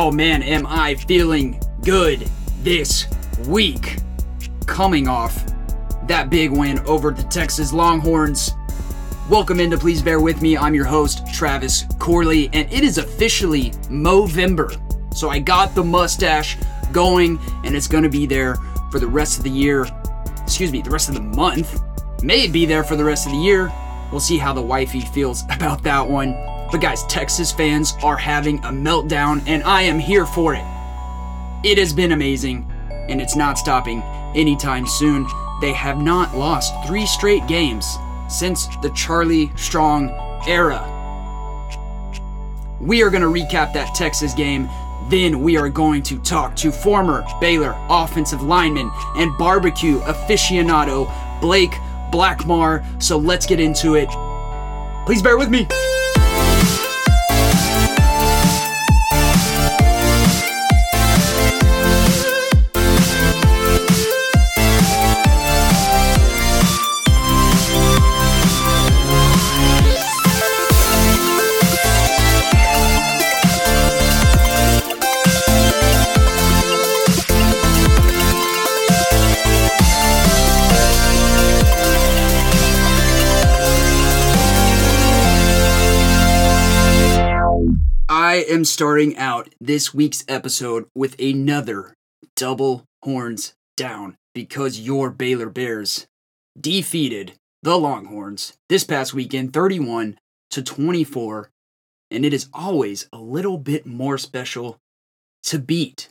Oh man, am I feeling good this week? Coming off that big win over the Texas Longhorns. Welcome into Please Bear With Me. I'm your host, Travis Corley, and it is officially Movember. So I got the mustache going, and it's going to be there for the rest of the year. Excuse me, the rest of the month. May be there for the rest of the year. We'll see how the wifey feels about that one. But guys, Texas fans are having a meltdown, and I am here for it. It has been amazing, and it's not stopping anytime soon. They have not lost three straight games since the Charlie Strong era. We are going to recap that Texas game. Then we are going to talk to former Baylor offensive lineman and barbecue aficionado Blake Blackmar. So let's get into it. Please bear with me. I am starting out this week's episode with another double horns down because your Baylor Bears defeated the Longhorns this past weekend 31 to 24 and it is always a little bit more special to beat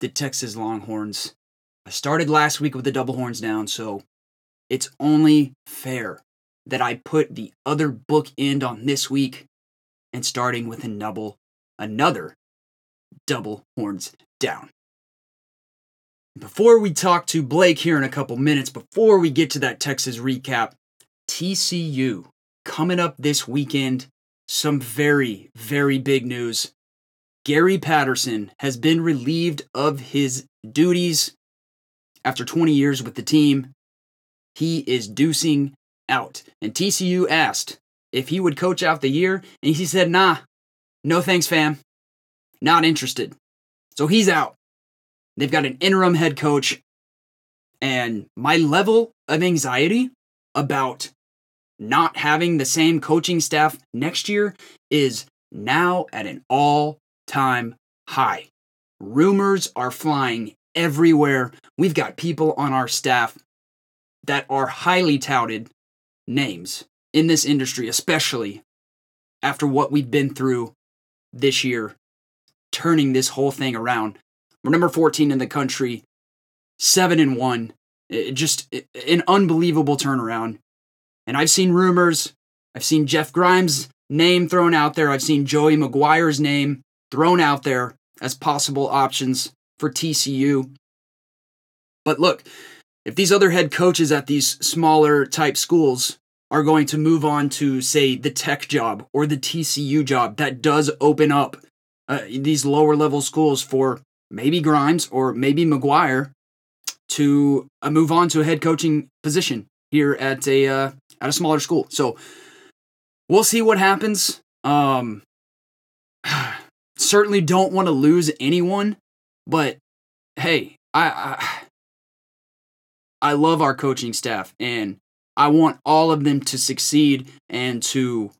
the Texas Longhorns. I started last week with the double horns down, so it's only fair that I put the other book end on this week and starting with a double, another double horns down. Before we talk to Blake here in a couple minutes, before we get to that Texas recap, TCU coming up this weekend, some very, very big news. Gary Patterson has been relieved of his duties after 20 years with the team. He is deucing out. And TCU asked if he would coach out the year, and he said, nah, no thanks, fam. Not interested. So he's out. They've got an interim head coach, and my level of anxiety about not having the same coaching staff next year is now at an all time high. Rumors are flying everywhere. We've got people on our staff that are highly touted names in this industry, especially after what we've been through this year, turning this whole thing around. We're number 14 in the country, 7 and 1. It just an unbelievable turnaround. And I've seen rumors, I've seen Jeff Grimes' name thrown out there, I've seen Joey McGuire's name thrown out there as possible options for TCU. But look, if these other head coaches at these smaller type schools are going to move on to, say, the tech job or the TCU job, that does open up uh, these lower level schools for maybe Grimes or maybe McGuire to uh, move on to a head coaching position here at a uh, at a smaller school. So we'll see what happens. Um, certainly don't want to lose anyone, but hey, I, I I love our coaching staff and I want all of them to succeed and to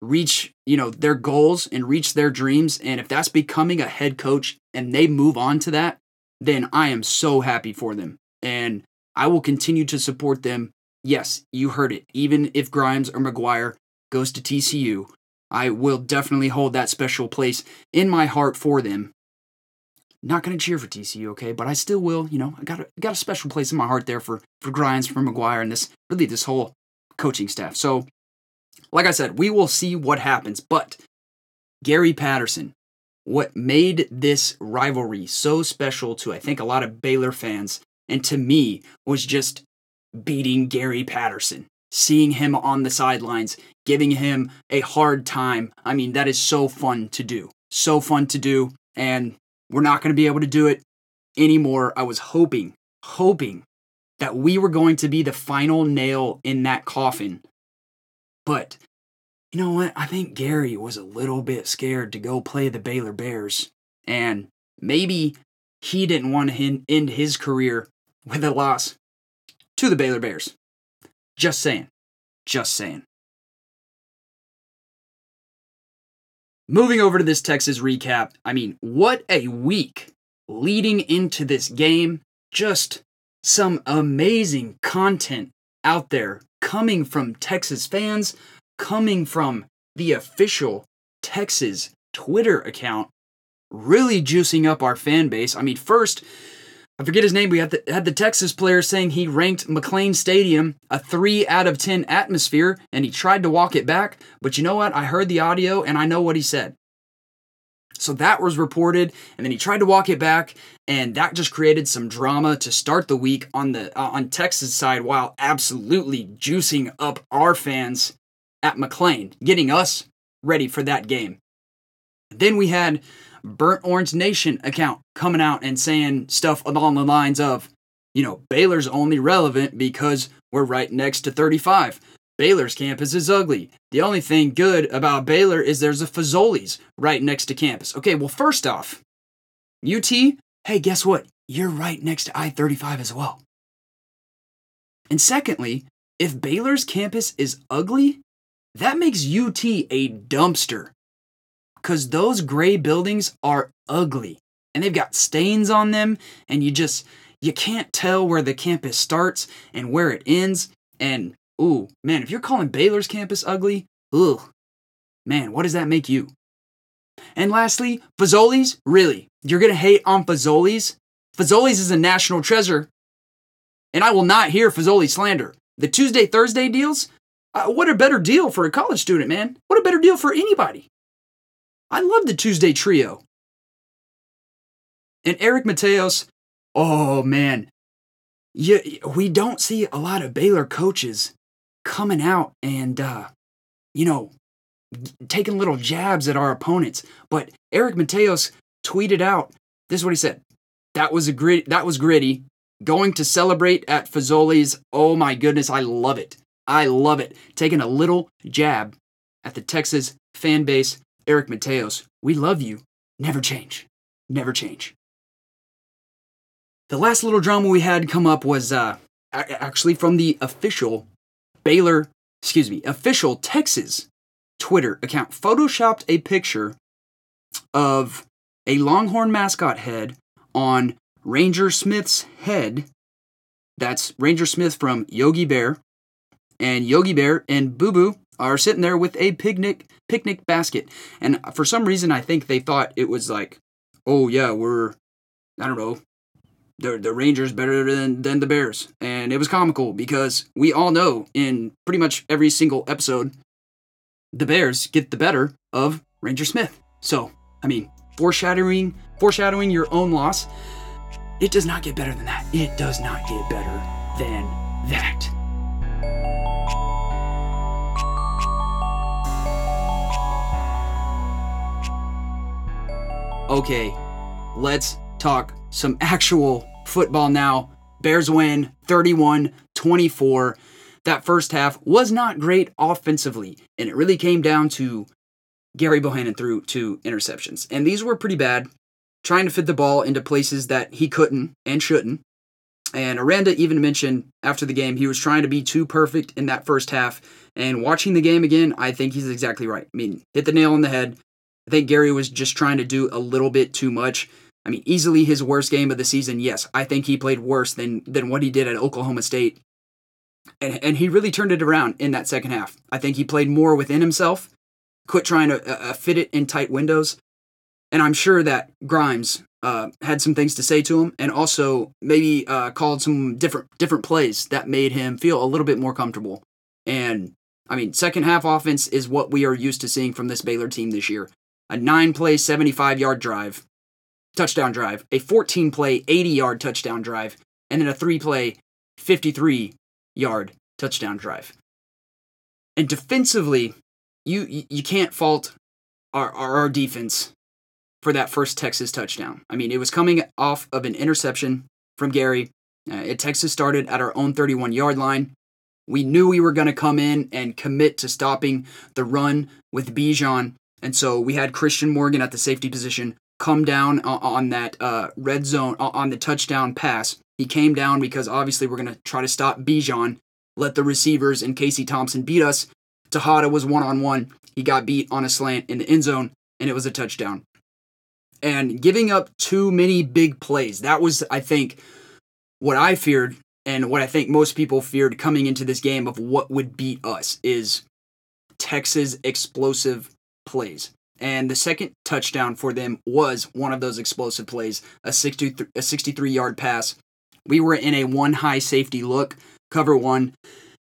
reach, you know, their goals and reach their dreams and if that's becoming a head coach and they move on to that, then I am so happy for them and I will continue to support them. Yes, you heard it. Even if Grimes or McGuire goes to TCU, I will definitely hold that special place in my heart for them not going to cheer for TCU, okay, but I still will. You know, I got a, got a special place in my heart there for for Grimes, for McGuire, and this really this whole coaching staff. So, like I said, we will see what happens. But Gary Patterson, what made this rivalry so special to I think a lot of Baylor fans and to me was just beating Gary Patterson, seeing him on the sidelines, giving him a hard time. I mean, that is so fun to do. So fun to do. And we're not going to be able to do it anymore. I was hoping, hoping that we were going to be the final nail in that coffin. But you know what? I think Gary was a little bit scared to go play the Baylor Bears And maybe he didn't want to end his career with a loss to the Baylor Bears. Just saying. Just saying. Moving over to this Texas recap, I mean, what a week leading into this game. Just some amazing content out there coming from Texas fans, coming from the official Texas Twitter account, really juicing up our fan base. I mean, first, I forget his name. We had the, had the Texas player saying he ranked McLane Stadium a 3 out of 10 atmosphere and he tried to walk it back. But you know what? I heard the audio and I know what he said. So that was reported, and then he tried to walk it back, and that just created some drama to start the week on the uh, on Texas side, while absolutely juicing up our fans at McLean, getting us ready for that game. Then we had Burnt Orange Nation account coming out and saying stuff along the lines of, you know, Baylor's only relevant because we're right next to 35. Baylor's campus is ugly. The only thing good about Baylor is there's a Fazoli's right next to campus. Okay, well, first off, UT, hey, guess what? You're right next to I 35 as well. And secondly, if Baylor's campus is ugly, that makes UT a dumpster. Because those gray buildings are ugly and they've got stains on them, and you just, you can't tell where the campus starts and where it ends. And Ooh, man, if you're calling Baylor's campus ugly, ugh, man, what does that make you? And lastly, Fazoli's, really, you're gonna hate on Fazoli's? Fazoli's is a national treasure, and I will not hear Fazoli slander. The Tuesday Thursday deals, uh, what a better deal for a college student, man! What a better deal for anybody. I love the Tuesday trio. And Eric Mateos, oh man, yeah, we don't see a lot of Baylor coaches coming out and, uh, you know, taking little jabs at our opponents. But Eric Mateos tweeted out this is what he said. That was a grit. That was gritty. Going to celebrate at Fazoli's. Oh my goodness, I love it. I love it. Taking a little jab at the Texas fan base. Eric Mateos, we love you. Never change. Never change. The last little drama we had come up was uh, actually from the official Baylor, excuse me, official Texas Twitter account photoshopped a picture of a Longhorn mascot head on Ranger Smith's head. That's Ranger Smith from Yogi Bear. And Yogi Bear and Boo Boo are sitting there with a picnic picnic basket. And for some reason I think they thought it was like, oh yeah, we're I don't know, the the Rangers better than than the Bears, and it was comical because we all know in pretty much every single episode, the Bears get the better of Ranger Smith. So I mean, foreshadowing foreshadowing your own loss, it does not get better than that. It does not get better than that. Okay, let's talk some actual football now. Bears win 31 24. That first half was not great offensively, and it really came down to Gary Bohanon threw two interceptions. And these were pretty bad, trying to fit the ball into places that he couldn't and shouldn't. And Aranda even mentioned after the game he was trying to be too perfect in that first half. And watching the game again, I think he's exactly right. I mean, hit the nail on the head. I think Gary was just trying to do a little bit too much. I mean, easily his worst game of the season. Yes, I think he played worse than than what he did at Oklahoma State. And, and he really turned it around in that second half. I think he played more within himself, quit trying to uh, uh, fit it in tight windows. And I'm sure that Grimes uh, had some things to say to him, and also maybe uh, called some different different plays that made him feel a little bit more comfortable. And I mean, second half offense is what we are used to seeing from this Baylor team this year. A nine play, 75 yard drive touchdown drive, a 14 play, 80 yard touchdown drive, and then a three play, 53 yard touchdown drive. And defensively, you you can't fault our, our, our defense for that first Texas touchdown. I mean, it was coming off of an interception from Gary. Uh, Texas started at our own 31 yard line. We knew we were going to come in and commit to stopping the run with Bijan. And so we had Christian Morgan at the safety position come down on that uh, red zone on the touchdown pass. He came down because obviously we're going to try to stop Bijan, let the receivers and Casey Thompson beat us. Texada was one on one. He got beat on a slant in the end zone, and it was a touchdown. And giving up too many big plays. That was, I think, what I feared and what I think most people feared coming into this game of what would beat us is Texas explosive plays. And the second touchdown for them was one of those explosive plays, a 63, a 63 yard pass. We were in a one high safety look, cover one,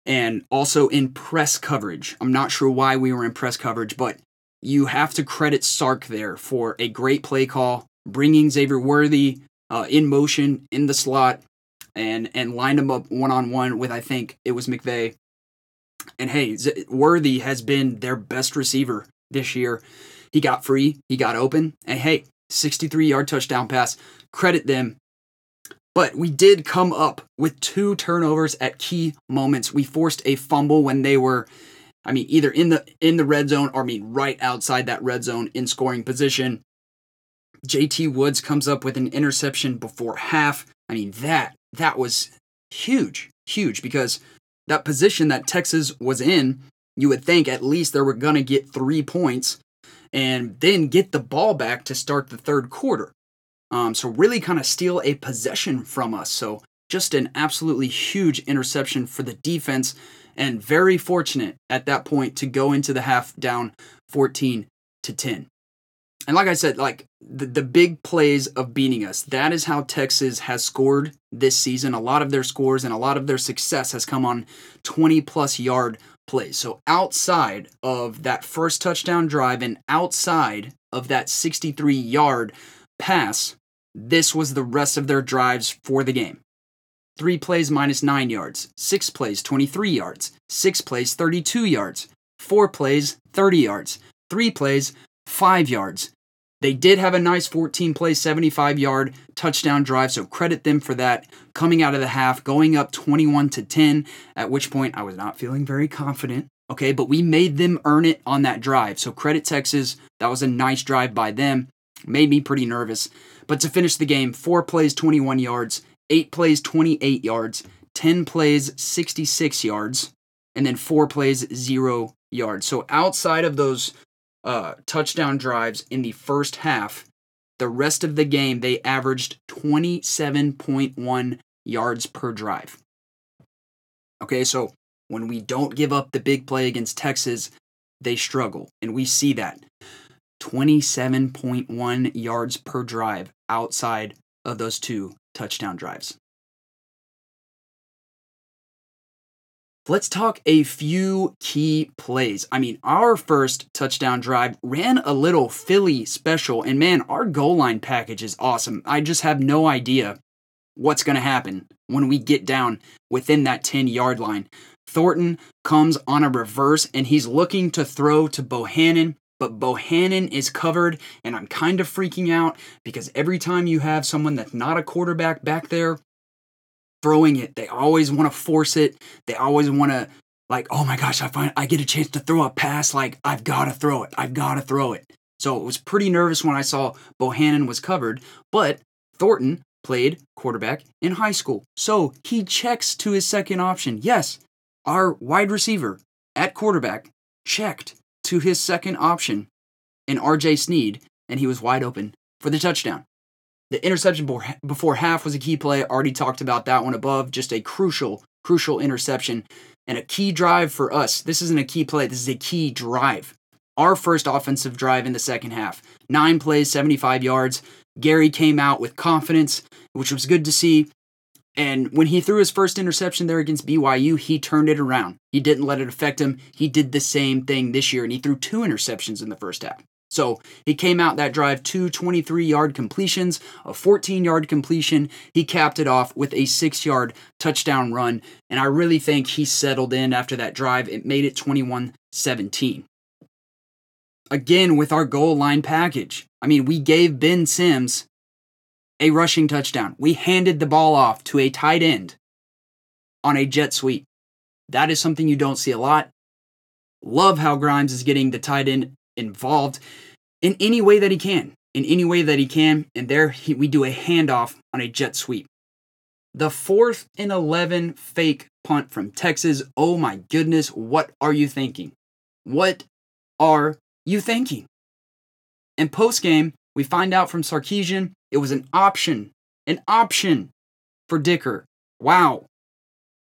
and also in press coverage. I'm not sure why we were in press coverage, but you have to credit Sark there for a great play call, bringing Xavier Worthy uh, in motion in the slot, and and lined him up one on one with I think it was McVeigh. And hey, Z- Worthy has been their best receiver this year. He got free, he got open, and hey, 63 yard touchdown pass. Credit them. But we did come up with two turnovers at key moments. We forced a fumble when they were I mean either in the in the red zone or I mean right outside that red zone in scoring position. JT Woods comes up with an interception before half. I mean that that was huge, huge because that position that Texas was in, you would think at least they were going to get three points and then get the ball back to start the third quarter. Um, so, really kind of steal a possession from us. So, just an absolutely huge interception for the defense, and very fortunate at that point to go into the half down 14 to 10 and like I said, like the, the big plays of beating us, that is how Texas has scored this season. A lot of their scores and a lot of their success has come on 20 plus yard plays. So outside of that first touchdown drive and outside of that 63 yard pass, this was the rest of their drives for the game. Three plays minus nine yards, six plays 23 yards, six plays 32 yards, four plays 30 yards, three plays 5 yards. They did have a nice 14 play, 75 yard touchdown drive, so credit them for that. Coming out of the half, going up 21 to 10, at which point I was not feeling very confident. Okay, but we made them earn it on that drive. So credit Texas. That was a nice drive by them. Made me pretty nervous. But to finish the game, four plays, 21 yards, eight plays, 28 yards, 10 plays, 66 yards, and then four plays, zero yards. So outside of those uh, touchdown drives in the first half. The rest of the game, they averaged 27.1 yards per drive. Okay, so when we don't give up the big play against Texas, they struggle. And we see that 27.1 yards per drive outside of those two touchdown drives. Let's talk a few key plays. I mean, our first touchdown drive ran a little Philly special, and man, our goal line package is awesome. I just have no idea what's going to happen when we get down within that 10 yard line. Thornton comes on a reverse and he's looking to throw to Bohanon but Bohanon is covered, and I'm kind of freaking out because every time you have someone that's not a quarterback back there, throwing it. They always want to force it. They always want to like, oh my gosh, I find I get a chance to throw a pass. Like I've got to throw it. I've got to throw it. So it was pretty nervous when I saw Bohanon was covered, but Thornton played quarterback in high school. So he checks to his second option. Yes, our wide receiver at quarterback checked to his second option in RJ Sneed, and he was wide open for the touchdown. The interception before half was a key play. Already talked about that one above. Just a crucial, crucial interception and a key drive for us. This isn't a key play, this is a key drive. Our first offensive drive in the second half. Nine plays, 75 yards. Gary came out with confidence, which was good to see. And when he threw his first interception there against BYU, he turned it around. He didn't let it affect him. He did the same thing this year, and he threw two interceptions in the first half. So he came out that drive two 23 yard completions, a 14 yard completion. He capped it off with a six yard touchdown run. And I really think he settled in after that drive. It made it 21 17. Again, with our goal line package. I mean, we gave Ben Sims a rushing touchdown. We handed the ball off to a tight end on a jet sweep. That is something you don't see a lot. Love how Grimes is getting the tight end involved in any way that he can. in any way that he can, and there he, we do a handoff on a jet sweep. The fourth and 11 fake punt from Texas. Oh my goodness, what are you thinking? What are you thinking? And post game, we find out from Sarkisian it was an option, an option for Dicker. Wow.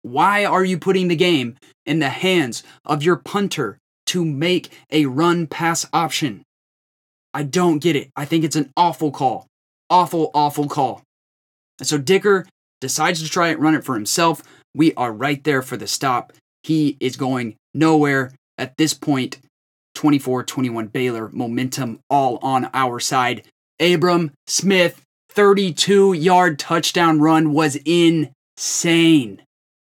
Why are you putting the game in the hands of your punter to make a run pass option? I don't get it. I think it's an awful call. Awful, awful call. And so Dicker decides to try and run it for himself. We are right there for the stop. He is going nowhere at this point. 24 21 Baylor, momentum all on our side. Abram Smith, 32 yard touchdown run was insane.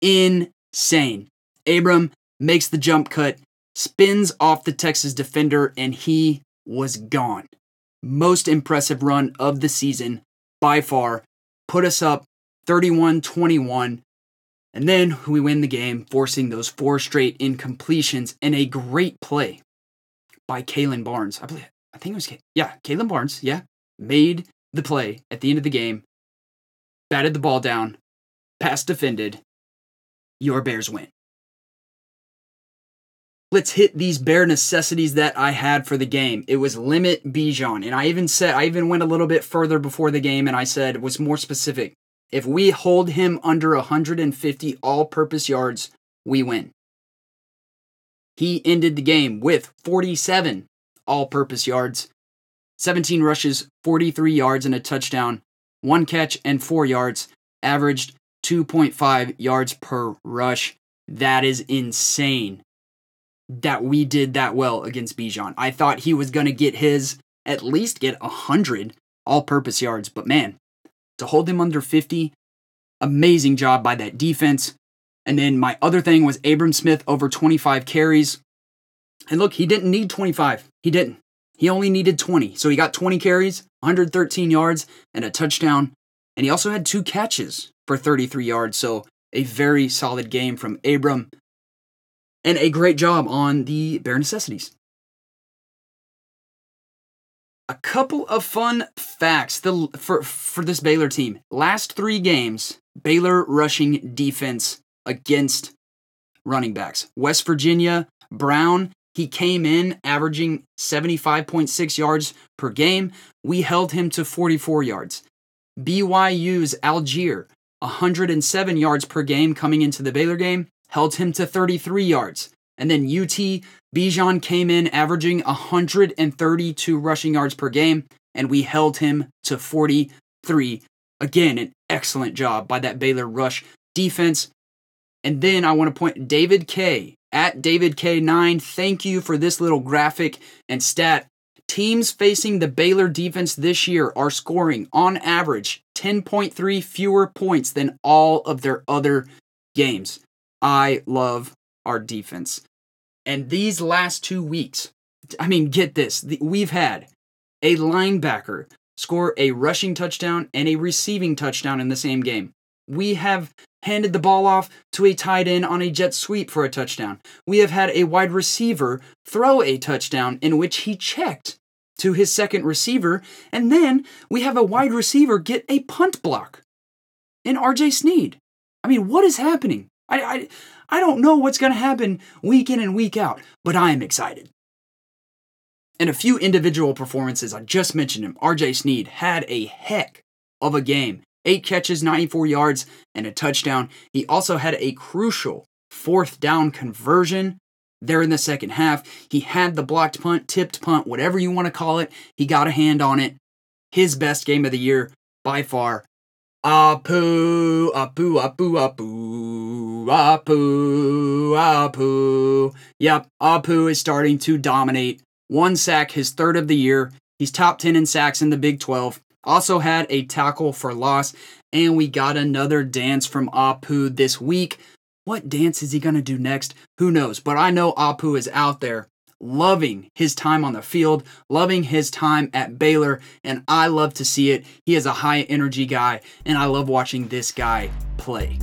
Insane. Abram makes the jump cut, spins off the Texas defender, and he was gone. Most impressive run of the season by far. Put us up 31 21. And then we win the game, forcing those four straight incompletions and a great play by Kalon Barnes. I believe, I think it was, yeah, Kalon Barnes, yeah, made the play at the end of the game, batted the ball down, pass defended. Your Bears win. Let's hit these bare necessities that I had for the game. It was limit Bijan. And I even said, I even went a little bit further before the game and I said, was more specific. If we hold him under 150 all purpose yards, we win. He ended the game with 47 all purpose yards, 17 rushes, 43 yards, and a touchdown, one catch, and four yards, averaged 2.5 yards per rush. That is insane that we did that well against Bijan. I thought he was going to get his, at least get 100 all purpose yards, but man, to hold him under 50. Amazing job by that defense. And then my other thing was Abram Smith over 25 carries. And look, he didn't need 25. He didn't. He only needed 20. So he got 20 carries, 113 yards, and a touchdown. And he also had two catches for 33 yards. So a very solid game from Abram. And a great job on the bare necessities. A couple of fun facts the, for, for this Baylor team. Last three games, Baylor rushing defense against running backs. West Virginia, Brown, he came in averaging 75.6 yards per game. We held him to 44 yards. BYU's Allgeier, 107 yards per game coming into the Baylor game, held him to 33 yards. And then UT, Bijan came in averaging 132 rushing yards per game, and we held him to 43. Again, an excellent job by that Baylor rush defense. And then I want to point David K at David K9. Thank you for this little graphic and stat. Teams facing the Baylor defense this year are scoring on average 10.3 fewer points than all of their other games. I love our defense. And these last two weeks, I mean, get this. We've had a linebacker score a rushing touchdown and a receiving touchdown in the same game. We have handed the ball off to a tight end on a jet sweep for a touchdown. We have had a wide receiver throw a touchdown in which he checked to his second receiver, and then we have a wide receiver get a punt block in RJ Sneed. I mean, what is happening? I, I, I don't know what's going to happen week in and week out, but I am excited. And a few individual performances, I just mentioned him. RJ Sneed had a heck of a game. Eight catches, 94 yards, and a touchdown. He also had a crucial fourth down conversion there in the second half. He had the blocked punt, tipped punt, whatever you want to call it. He got a hand on it. His best game of the year by far. Apu, apu, apu, apu, apu, apu. Yep, Apu is starting to dominate. One sack, his third of the year. He's top 10 in sacks in the Big 12. Also had a tackle for loss. And we got another dance from Apu this week. What dance is he going to do next? Who knows? But I know Apu is out there loving his time on the field, loving his time at Baylor, and I love to see it. He is a high energy guy, and I love watching this guy play.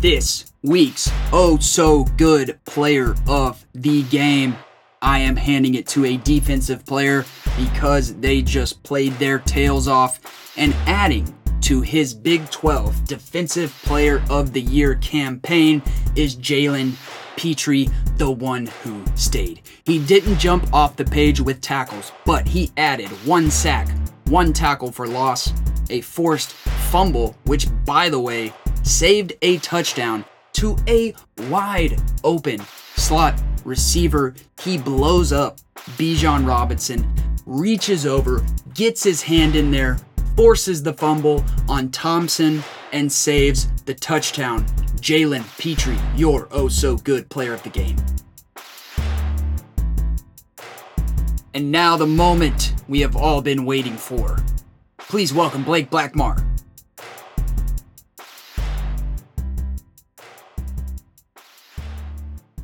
This week's oh so good player of the game. I am handing it to a defensive player because they just played their tails off and adding to his Big 12 Defensive Player of the Year campaign is Jalen Pitre, the one who stayed. He didn't jump off the page with tackles, but he added one sack, one tackle for loss, a forced fumble, which, by the way, saved a touchdown to a wide open slot receiver. He blows up Bijan Robinson, reaches over, gets his hand in there, forces the fumble on Thompson, and saves the touchdown. Jalen Pitre, your oh so good player of the game. And now the moment we have all been waiting for. Please welcome Blake Blackmar.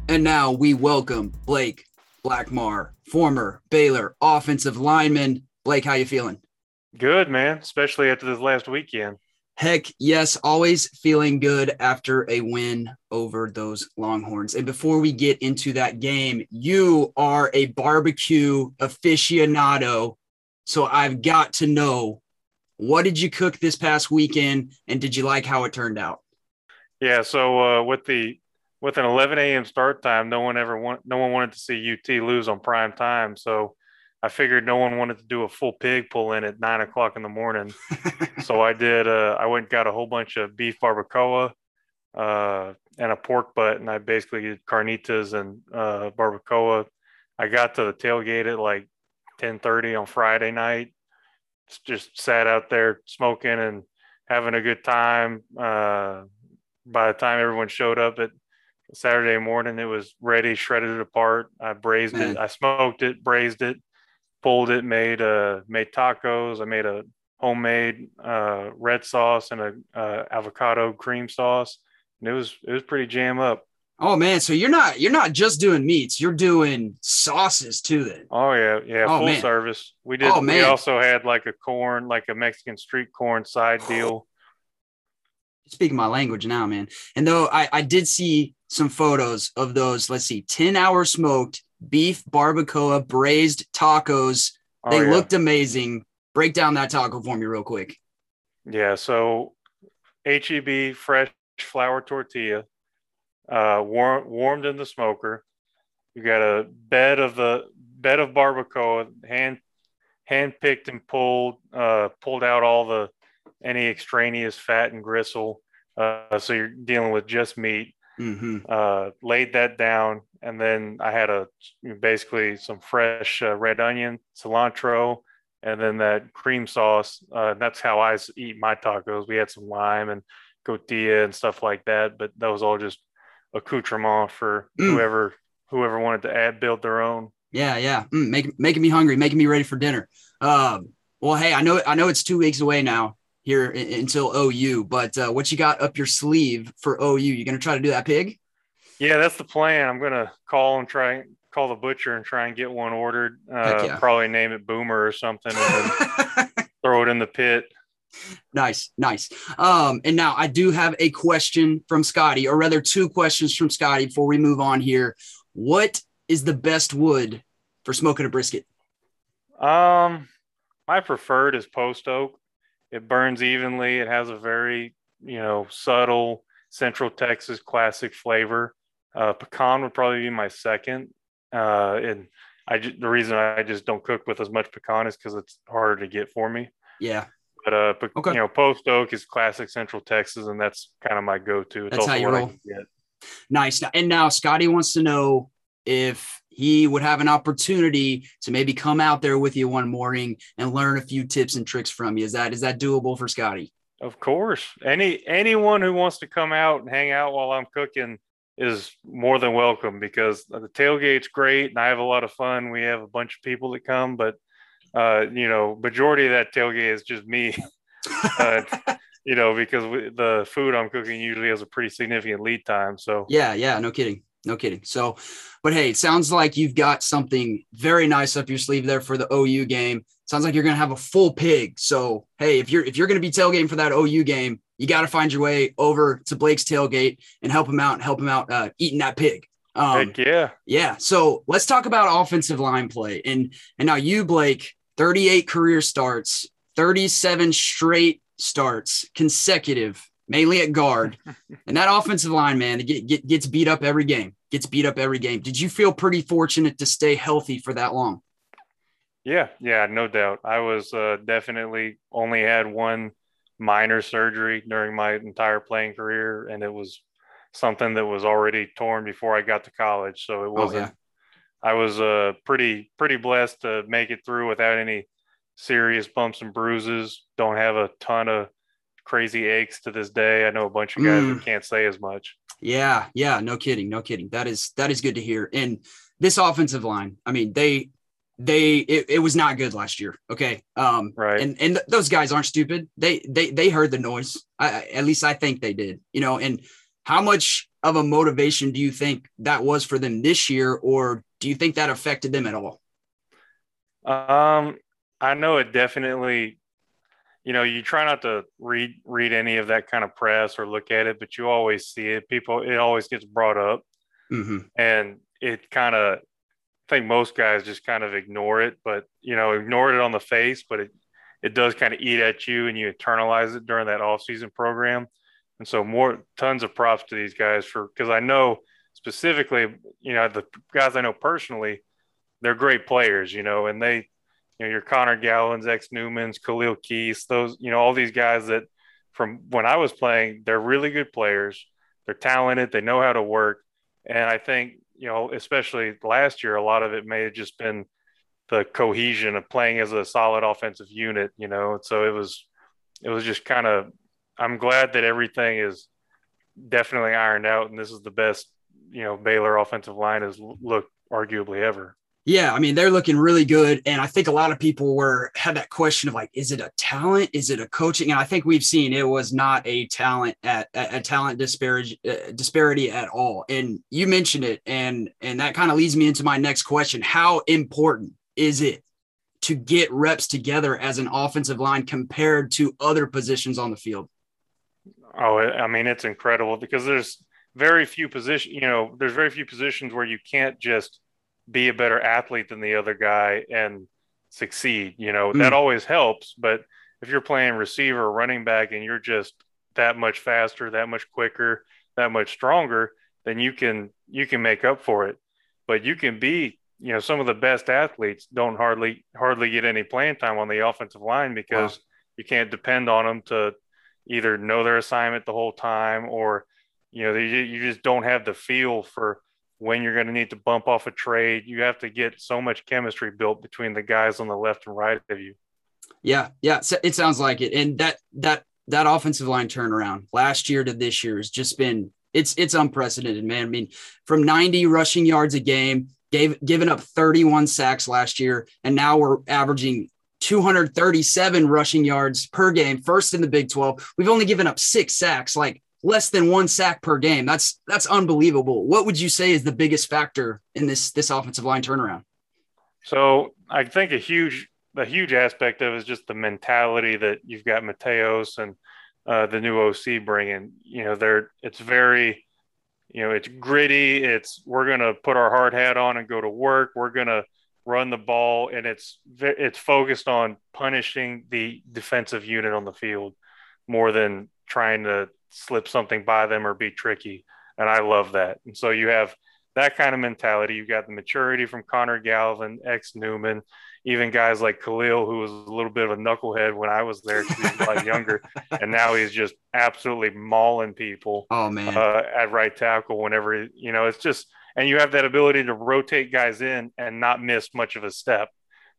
And now we welcome Blake Blackmar, former Baylor offensive lineman. Blake, how you feeling? Good, man, especially after this last weekend. Heck, yes, always feeling good after a win over those Longhorns. And before we get into that game, you are a barbecue aficionado. So I've got to know what did you cook this past weekend and did you like how it turned out? Yeah, so uh, with the with an 11 a.m. start time, no one ever want no one wanted to see UT lose on prime time. So I figured no one wanted to do a full pig pull in at nine o'clock in the morning. so I did. Uh, I went and got a whole bunch of beef barbacoa uh, and a pork butt, and I basically did carnitas and uh, barbacoa. I got to the tailgate at like ten thirty on Friday night. Just sat out there smoking and having a good time. Uh, by the time everyone showed up at Saturday morning, it was ready, shredded it apart. I braised Man. it, I smoked it, braised it, pulled it, made uh made tacos. I made a homemade uh, red sauce and a uh, avocado cream sauce, and it was it was pretty jam up. Oh man, so you're not you're not just doing meats, you're doing sauces too then. Oh yeah, yeah, oh, full man. service. We did oh, man. we also had like a corn, like a Mexican street corn side deal. Speaking my language now, man. And though I, I did see some photos of those, let's see, 10 hour smoked beef barbacoa braised tacos. Oh, they yeah. looked amazing. Break down that taco for me real quick. Yeah, so HEB fresh flour tortilla, uh, warm, warmed in the smoker. You got a bed of the bed of barbacoa, hand hand picked and pulled, uh, pulled out all the any extraneous fat and gristle. Uh, so you're dealing with just meat. Mm-hmm. Uh, laid that down, and then I had a basically some fresh uh, red onion, cilantro, and then that cream sauce. Uh, that's how I eat my tacos. We had some lime and tortilla and stuff like that, but that was all just accoutrement for mm. whoever whoever wanted to add build their own. Yeah, yeah, mm, make, making me hungry, making me ready for dinner. Um, well, hey, I know I know it's two weeks away now here until OU, but uh, what you got up your sleeve for OU? You gonna try to do that pig? Yeah, that's the plan. I'm gonna call and try call the butcher and try and get one ordered. Uh, yeah. Probably name it Boomer or something, and throw it in the pit. Nice, nice. Um, and now I do have a question from Scotty, or rather, two questions from Scotty before we move on here. What is the best wood for smoking a brisket? Um, my preferred is post oak. It burns evenly. It has a very, you know, subtle Central Texas classic flavor. Uh, pecan would probably be my second. Uh, and I just, the reason I just don't cook with as much pecan is because it's harder to get for me. Yeah. But uh, but okay. you know, post oak is classic Central Texas, and that's kind of my go-to. It's that's how you roll. Nice. And now Scotty wants to know if he would have an opportunity to maybe come out there with you one morning and learn a few tips and tricks from you. Is that is that doable for Scotty? Of course. Any anyone who wants to come out and hang out while I'm cooking is more than welcome because the tailgate's great and I have a lot of fun. We have a bunch of people that come, but uh, you know, majority of that tailgate is just me. uh, you know, because we, the food I'm cooking usually has a pretty significant lead time. So yeah, yeah, no kidding, no kidding. So, but hey, it sounds like you've got something very nice up your sleeve there for the OU game. Sounds like you're going to have a full pig. So hey, if you're if you're going to be tailgating for that OU game, you got to find your way over to Blake's tailgate and help him out, help him out uh, eating that pig. Um, Heck yeah, yeah. So let's talk about offensive line play. And and now you, Blake, 38 career starts, 37 straight starts, consecutive, mainly at guard. and that offensive line, man, get, get, gets beat up every game. Gets beat up every game. Did you feel pretty fortunate to stay healthy for that long? Yeah, yeah, no doubt. I was uh, definitely only had one minor surgery during my entire playing career, and it was something that was already torn before I got to college. So it wasn't. Oh, yeah. I was uh, pretty pretty blessed to make it through without any serious bumps and bruises. Don't have a ton of crazy aches to this day. I know a bunch of guys mm. that can't say as much. Yeah, yeah, no kidding, no kidding. That is that is good to hear. And this offensive line, I mean, they they it, it was not good last year. Okay, um, right. And and th- those guys aren't stupid. They they they heard the noise. I, at least I think they did. You know, and how much of a motivation do you think that was for them this year, or do you think that affected them at all? Um, I know it definitely. You know, you try not to read read any of that kind of press or look at it, but you always see it. People, it always gets brought up, mm-hmm. and it kind of. I think most guys just kind of ignore it, but you know, ignore it on the face, but it it does kind of eat at you, and you internalize it during that off season program. And so, more tons of props to these guys for because I know specifically, you know, the guys I know personally, they're great players, you know, and they, you know, your Connor Galvins, ex Newmans, Khalil Keith, those, you know, all these guys that from when I was playing, they're really good players. They're talented. They know how to work. And I think, you know, especially last year, a lot of it may have just been the cohesion of playing as a solid offensive unit, you know. So it was, it was just kind of, I'm glad that everything is definitely ironed out, and this is the best you know Baylor offensive line has looked arguably ever. Yeah, I mean they're looking really good, and I think a lot of people were had that question of like, is it a talent? Is it a coaching? And I think we've seen it was not a talent at a, talent disparity uh, disparity at all. And you mentioned it, and and that kind of leads me into my next question: How important is it to get reps together as an offensive line compared to other positions on the field? Oh, I mean it's incredible because there's very few positions, you know, there's very few positions where you can't just be a better athlete than the other guy and succeed. You know, mm. that always helps. But if you're playing receiver, running back, and you're just that much faster, that much quicker, that much stronger, then you can you can make up for it. But you can be, you know, some of the best athletes don't hardly hardly get any playing time on the offensive line because wow. you can't depend on them to either know their assignment the whole time or you know, you just don't have the feel for when you're going to need to bump off a trade. You have to get so much chemistry built between the guys on the left and right of you. Yeah, yeah, it sounds like it. And that that that offensive line turnaround last year to this year has just been it's it's unprecedented, man. I mean, from 90 rushing yards a game, gave given up 31 sacks last year, and now we're averaging 237 rushing yards per game, first in the Big 12. We've only given up six sacks. Like less than one sack per game. That's that's unbelievable. What would you say is the biggest factor in this this offensive line turnaround? So I think a huge a huge aspect of is just the mentality that you've got Mateos and uh, the new OC bringing. You know, they're it's very, you know, it's gritty. It's we're gonna put our hard hat on and go to work. We're gonna run the ball, and it's it's focused on punishing the defensive unit on the field more than trying to slip something by them or be tricky. And I love that. And so you have that kind of mentality. You've got the maturity from Connor Galvin, ex Newman, even guys like Khalil, who was a little bit of a knucklehead when I was there because he was a lot younger. And now he's just absolutely mauling people oh, man. Uh, at right tackle whenever, you know, it's just, and you have that ability to rotate guys in and not miss much of a step,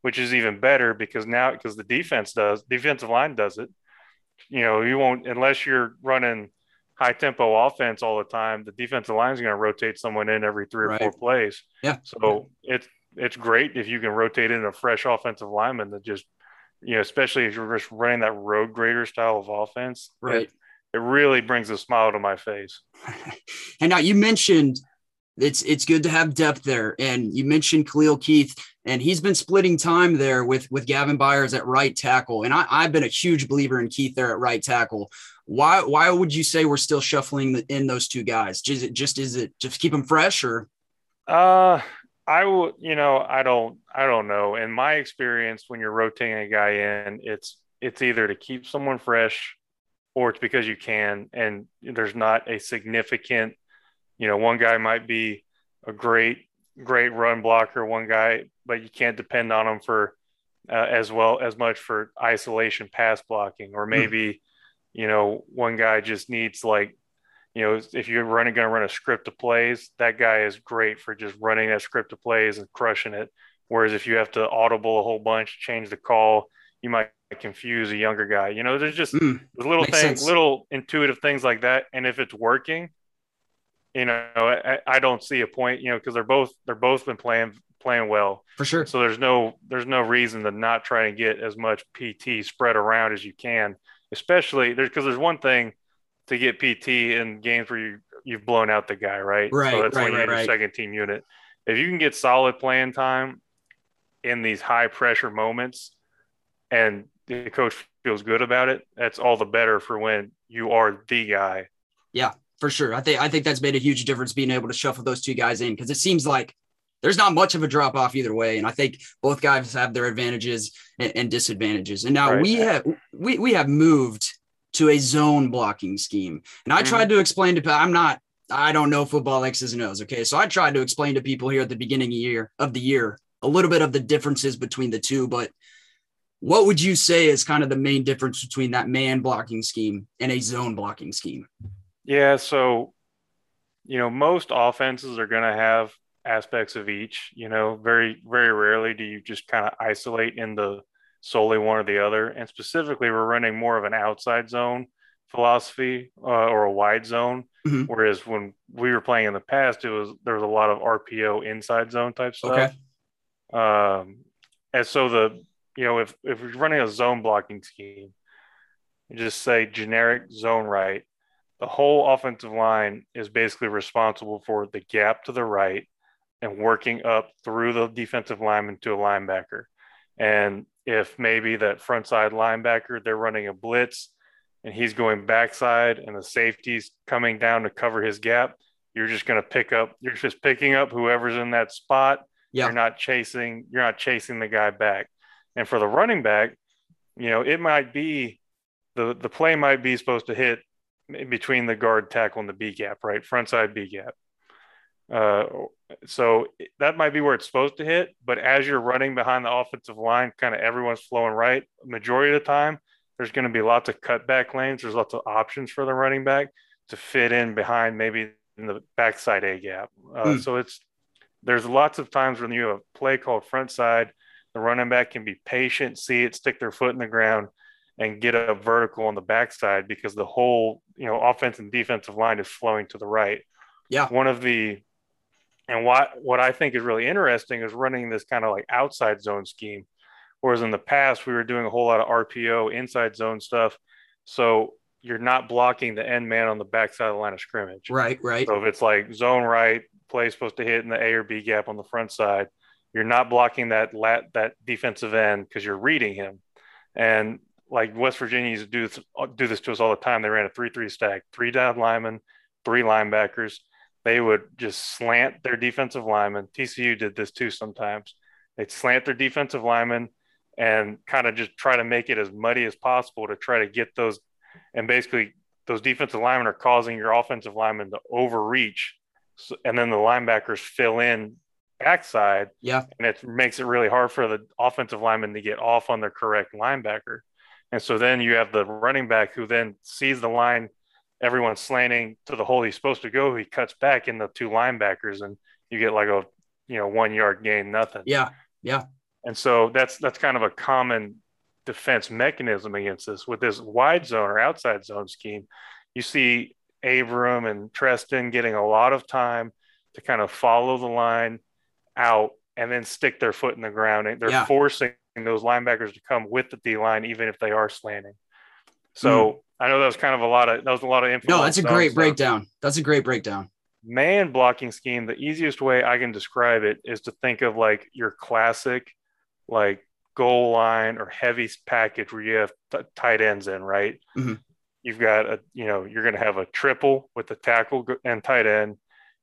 which is even better because now, because the defense does, defensive line does it you know, you won't unless you're running high tempo offense all the time. The defensive line is going to rotate someone in every three or right. four plays. Yeah. So it's it's great if you can rotate in a fresh offensive lineman that just you know, especially if you're just running that road grader style of offense. Right. It, it really brings a smile to my face. and now you mentioned it's it's good to have depth there. And you mentioned Khalil Keith, and he's been splitting time there with with Gavin Byers at right tackle. And I, I've been a huge believer in Keith there at right tackle. Why why would you say we're still shuffling in those two guys? Is it just is it just keep them fresh or? Uh, I will, you know, I don't, I don't know. In my experience, when you're rotating a guy in, it's, it's either to keep someone fresh or it's because you can, and there's not a significant, you know, one guy might be a great, great run blocker, one guy, but you can't depend on him for uh, as well as much for isolation pass blocking, or hmm. maybe, mm. you know, one guy just needs like you know, if you're running going to run a script of plays, that guy is great for just running that script of plays and crushing it. Whereas if you have to audible a whole bunch, change the call, you might confuse a younger guy. You know, there's just mm, little things, sense. little intuitive things like that. And if it's working, you know, I, I don't see a point. You know, because they're both they're both been playing playing well for sure. So there's no there's no reason to not try and get as much PT spread around as you can, especially there's because there's one thing to get PT in games where you you've blown out the guy, right? Right. So that's right, when you right, your right. second team unit. If you can get solid playing time in these high pressure moments, and the coach feels good about it, that's all the better for when you are the guy. Yeah, for sure. I think I think that's made a huge difference being able to shuffle those two guys in because it seems like there's not much of a drop off either way. And I think both guys have their advantages and, and disadvantages. And now right. we have we we have moved to a zone blocking scheme. And I mm-hmm. tried to explain to I'm not I don't know football X's and O's. Okay. So I tried to explain to people here at the beginning of year of the year a little bit of the differences between the two, but what would you say is kind of the main difference between that man blocking scheme and a zone blocking scheme? Yeah, so you know, most offenses are going to have aspects of each, you know, very very rarely do you just kind of isolate in the solely one or the other. And specifically, we're running more of an outside zone philosophy uh, or a wide zone. Mm-hmm. Whereas when we were playing in the past, it was there was a lot of RPO inside zone type stuff. Okay. Um, and so the you know if if we're running a zone blocking scheme, you just say generic zone right. The whole offensive line is basically responsible for the gap to the right and working up through the defensive lineman to a linebacker. And if maybe that front side linebacker, they're running a blitz and he's going backside and the safety's coming down to cover his gap, you're just going to pick up, you're just picking up whoever's in that spot. Yeah. You're not chasing, you're not chasing the guy back. And for the running back, you know, it might be the, the play might be supposed to hit between the guard tackle and the B gap, right? Front side B gap. Uh, so that might be where it's supposed to hit. But as you're running behind the offensive line, kind of everyone's flowing right. Majority of the time, there's going to be lots of cutback lanes. There's lots of options for the running back to fit in behind maybe in the backside A gap. Uh, mm. So it's there's lots of times when you have a play called front side, the running back can be patient, see it, stick their foot in the ground, and get a vertical on the backside because the whole you know offense and defensive line is flowing to the right. Yeah. One of the and what what I think is really interesting is running this kind of like outside zone scheme, whereas in the past we were doing a whole lot of RPO inside zone stuff. So you're not blocking the end man on the backside of the line of scrimmage. Right, right. So if it's like zone right, play supposed to hit in the A or B gap on the front side, you're not blocking that lat that defensive end because you're reading him. And like West Virginia used to do this, uh, do this to us all the time. They ran a three-three stack, three down linemen, three linebackers they would just slant their defensive lineman. TCU did this too sometimes. They'd slant their defensive lineman and kind of just try to make it as muddy as possible to try to get those. And basically, those defensive linemen are causing your offensive lineman to overreach. And then the linebackers fill in backside. Yeah. And it makes it really hard for the offensive lineman to get off on their correct linebacker. And so then you have the running back who then sees the line everyone's slanting to the hole he's supposed to go. He cuts back in the two linebackers, and you get like a you know one yard gain, nothing. Yeah, yeah. And so that's that's kind of a common defense mechanism against this with this wide zone or outside zone scheme. You see Abram and Trestan getting a lot of time to kind of follow the line out and then stick their foot in the ground. And they're yeah. forcing those linebackers to come with the D line, even if they are slanting. So mm. I know that was kind of a lot of that was a lot of info. No, that's a great breakdown. That's a great breakdown. Man blocking scheme. The easiest way I can describe it is to think of like your classic, like goal line or heavy package where you have t- tight ends in, right? Mm-hmm. You've got a, you know, you're going to have a triple with the tackle and tight end.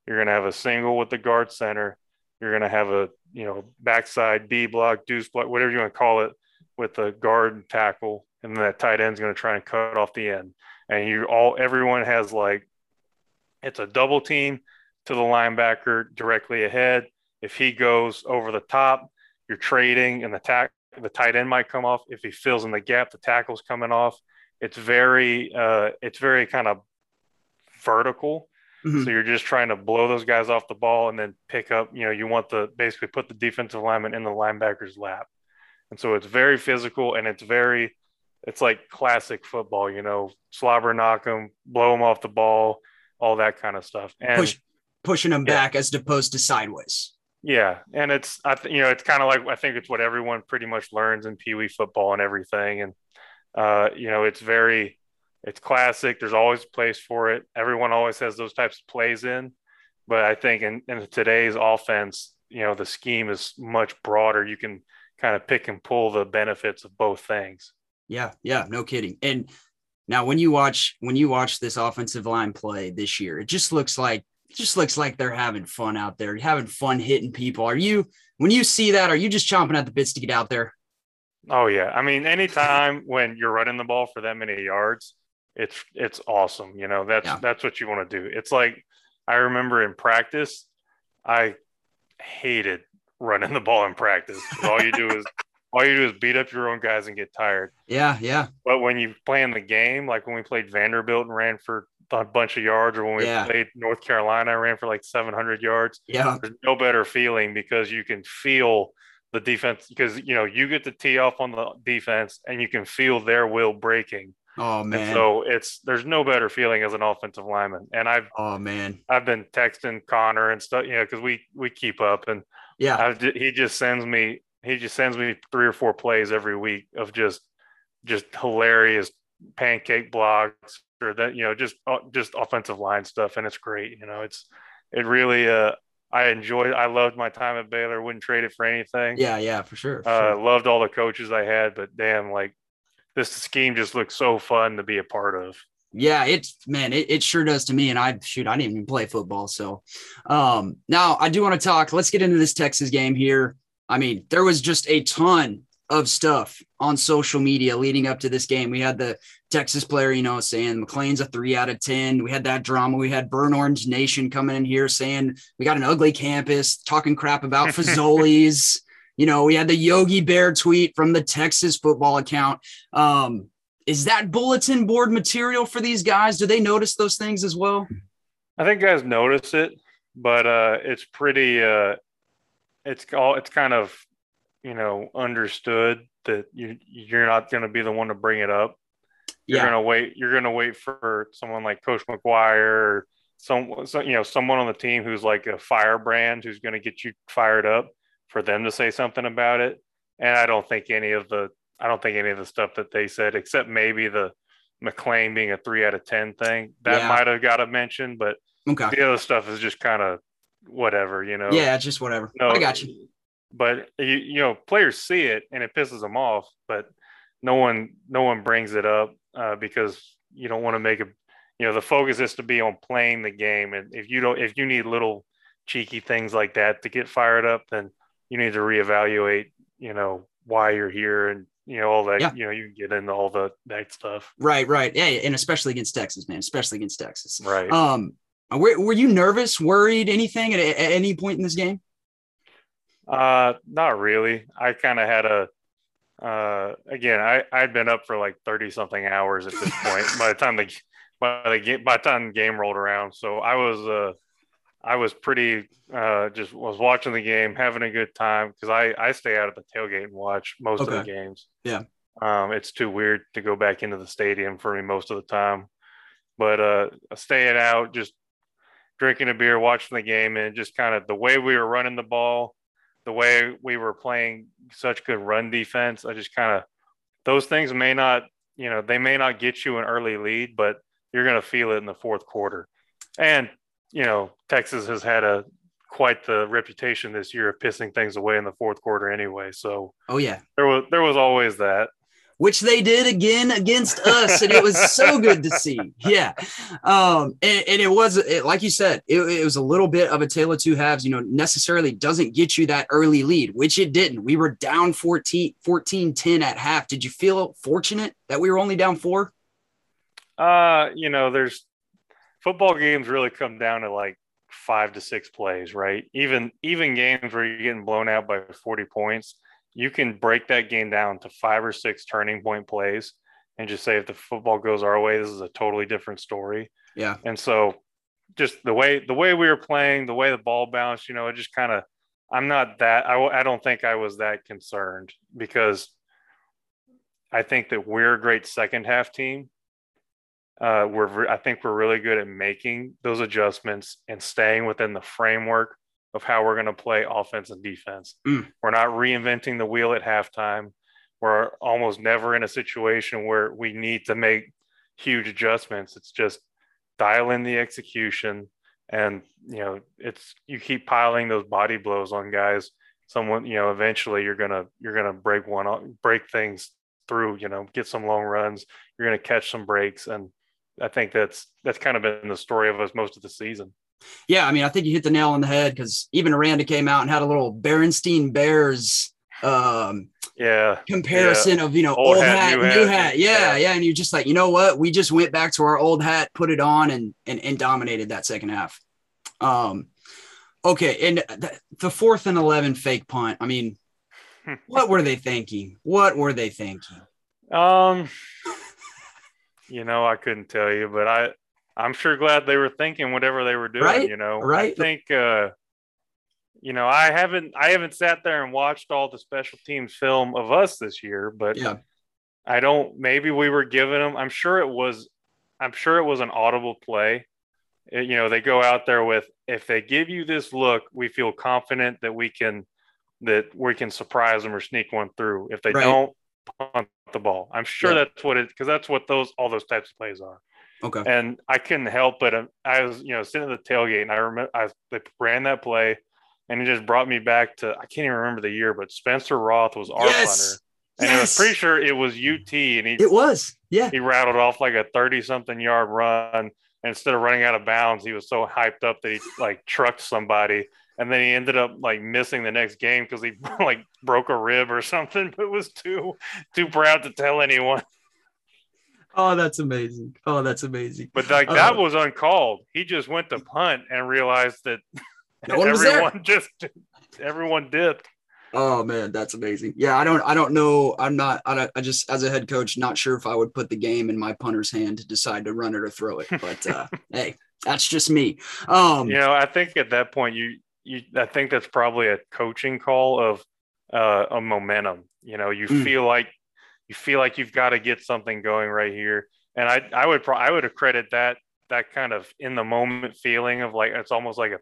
You're going to have a single with the guard center. You're going to have a you know backside D block, deuce block, whatever you want to call it, with the guard tackle, and then that tight end's going to try and cut off the end. And you all everyone has like it's a double team to the linebacker directly ahead. If he goes over the top, you're trading, and the tack the tight end might come off. If he fills in the gap, the tackle's coming off. It's very uh, it's very kind of vertical. Mm-hmm. So you're just trying to blow those guys off the ball and then pick up. You know, you want to basically put the defensive lineman in the linebacker's lap. And so it's very physical and it's very, it's like classic football, you know, slobber knock them, blow them off the ball, all that kind of stuff. And Push, pushing them yeah. back as opposed to sideways. Yeah, and it's I th- you know it's kind of like I think it's what everyone pretty much learns in Pee Wee football and everything, and uh, you know it's very it's classic. There's always a place for it. Everyone always has those types of plays in, but I think in, in today's offense, you know the scheme is much broader. You can kind of pick and pull the benefits of both things. Yeah, yeah, no kidding. And now when you watch when you watch this offensive line play this year, it just looks like just looks like they're having fun out there, having fun hitting people. Are you when you see that, are you just chomping at the bits to get out there? Oh yeah. I mean, anytime when you're running the ball for that many yards, it's it's awesome. You know, that's yeah. that's what you want to do. It's like I remember in practice, I hated running the ball in practice. All you do is all you do is beat up your own guys and get tired. Yeah, yeah. But when you play in the game, like when we played Vanderbilt and ran for a bunch of yards, or when we yeah. played North Carolina, I ran for like 700 yards. Yeah. There's no better feeling because you can feel the defense because you know you get to tee off on the defense and you can feel their will breaking. Oh man! And so it's there's no better feeling as an offensive lineman. And I've oh man, I've been texting Connor and stuff, you know, because we we keep up and yeah, I've, he just sends me he just sends me three or four plays every week of just just hilarious pancake blocks or that you know just uh, just offensive line stuff and it's great you know it's it really uh I enjoyed I loved my time at Baylor wouldn't trade it for anything yeah yeah for sure, for uh, sure. loved all the coaches I had but damn like this scheme just looks so fun to be a part of yeah it's man it, it sure does to me and i shoot i didn't even play football so um now i do want to talk let's get into this texas game here i mean there was just a ton of stuff on social media leading up to this game. We had the Texas player, you know, saying McLane's a three out of 10. We had that drama. We had Burn Orange Nation coming in here saying we got an ugly campus, talking crap about Fazoli's. You know, we had the Yogi Bear tweet from the Texas football account. Um, is that bulletin board material for these guys? Do they notice those things as well? I think guys notice it, but uh, it's pretty. Uh, it's all. It's kind of you know understood that you you're not going to be the one to bring it up. You're yeah. going to wait. You're going to wait for someone like Coach McGuire or some, some, you know someone on the team who's like a firebrand who's going to get you fired up for them to say something about it. And I don't think any of the I don't think any of the stuff that they said, except maybe the McLane being a three out of ten thing, that yeah. might have got a mention. But okay. the other stuff is just kind of whatever, you know. Yeah, just whatever. No, I got you but you, you know players see it and it pisses them off but no one no one brings it up uh, because you don't want to make a you know the focus is to be on playing the game and if you don't if you need little cheeky things like that to get fired up then you need to reevaluate you know why you're here and you know all that yeah. you know you can get into all the that stuff. Right right. Yeah and especially against texas man especially against texas. Right. Um were, were you nervous worried anything at, at any point in this game? Uh, not really. I kind of had a uh again i i'd been up for like 30 something hours at this point by the time the by the game by the time the game rolled around. So i was uh i was pretty uh just was watching the game having a good time because i i stay out at the tailgate and watch most okay. of the games yeah um it's too weird to go back into the stadium for me most of the time but uh staying out just drinking a beer watching the game and just kind of the way we were running the ball the way we were playing such good run defense, I just kind of those things may not, you know, they may not get you an early lead, but you're going to feel it in the fourth quarter. And you know, Texas has had a quite the reputation this year of pissing things away in the fourth quarter anyway. So, oh yeah, there was there was always that. which they did again against us, and it was so good to see. Yeah, um, and, and it was it, like you said, it, it, was a little bit of a tale of two halves. You know, necessarily doesn't get you that early lead, which it didn't. We were down 14, 14 10 at half. Did you feel fortunate that we were only down four? Uh, you know, there's football games really come down to like five to six plays, right? Even even games where you're getting blown out by 40 points, you can break that game down to five or six turning point plays and just say if the football goes our way, this is a totally different story. Yeah. And so just the way the way we were playing, the way the ball bounced, you know, it just kind of I'm not that I I don't think I was that concerned because I think that we're a great second half team uh, we're I think we're really good at making those adjustments and staying within the framework of how we're going to play offense and defense. Mm. We're not reinventing the wheel at halftime. We're almost never in a situation where we need to make huge adjustments. It's just dial in the execution and you know it's you keep piling those body blows on guys someone you know eventually you're gonna you're gonna break one break things through you know get some long runs you're gonna catch some breaks and I think that's that's kind of been the story of us most of the season. Yeah, I mean, I think you hit the nail on the head because even Aranda came out and had a little Berenstein Bears um yeah comparison yeah. of you know old, old hat, hat, new, hat, new hat. Yeah, yeah, yeah, and you're just like, you know what? We just went back to our old hat, put it on, and and, and dominated that second half. Um, okay, and the, the fourth and eleven fake punt. I mean, what were they thinking? What were they thinking? Um, you know, I couldn't tell you, but I I'm sure glad they were thinking whatever they were doing. Right? You know, right? I think. uh you know, I haven't I haven't sat there and watched all the special teams film of us this year, but yeah. I don't. Maybe we were giving them. I'm sure it was. I'm sure it was an audible play. It, you know, they go out there with if they give you this look, we feel confident that we can that we can surprise them or sneak one through. If they right. don't, punt the ball. I'm sure yeah. that's what it because that's what those all those types of plays are. Okay. And I couldn't help but um, I was you know sitting at the tailgate and I remember I they ran that play and it just brought me back to I can't even remember the year, but Spencer Roth was our yes. punter. And yes. I was pretty sure it was UT and he It was. Yeah. He rattled off like a 30 something yard run. And instead of running out of bounds, he was so hyped up that he like trucked somebody and then he ended up like missing the next game because he like broke a rib or something, but was too too proud to tell anyone. Oh, that's amazing! Oh, that's amazing. But like uh, that was uncalled. He just went to punt and realized that no everyone just everyone dipped. Oh man, that's amazing. Yeah, I don't, I don't know. I'm not, I, don't, I just, as a head coach, not sure if I would put the game in my punter's hand to decide to run it or throw it. But uh, hey, that's just me. Um, you know, I think at that point, you, you I think that's probably a coaching call of uh, a momentum. You know, you mm. feel like you feel like you've got to get something going right here, and I I would pro- I would accredit that that kind of in the moment feeling of like it's almost like a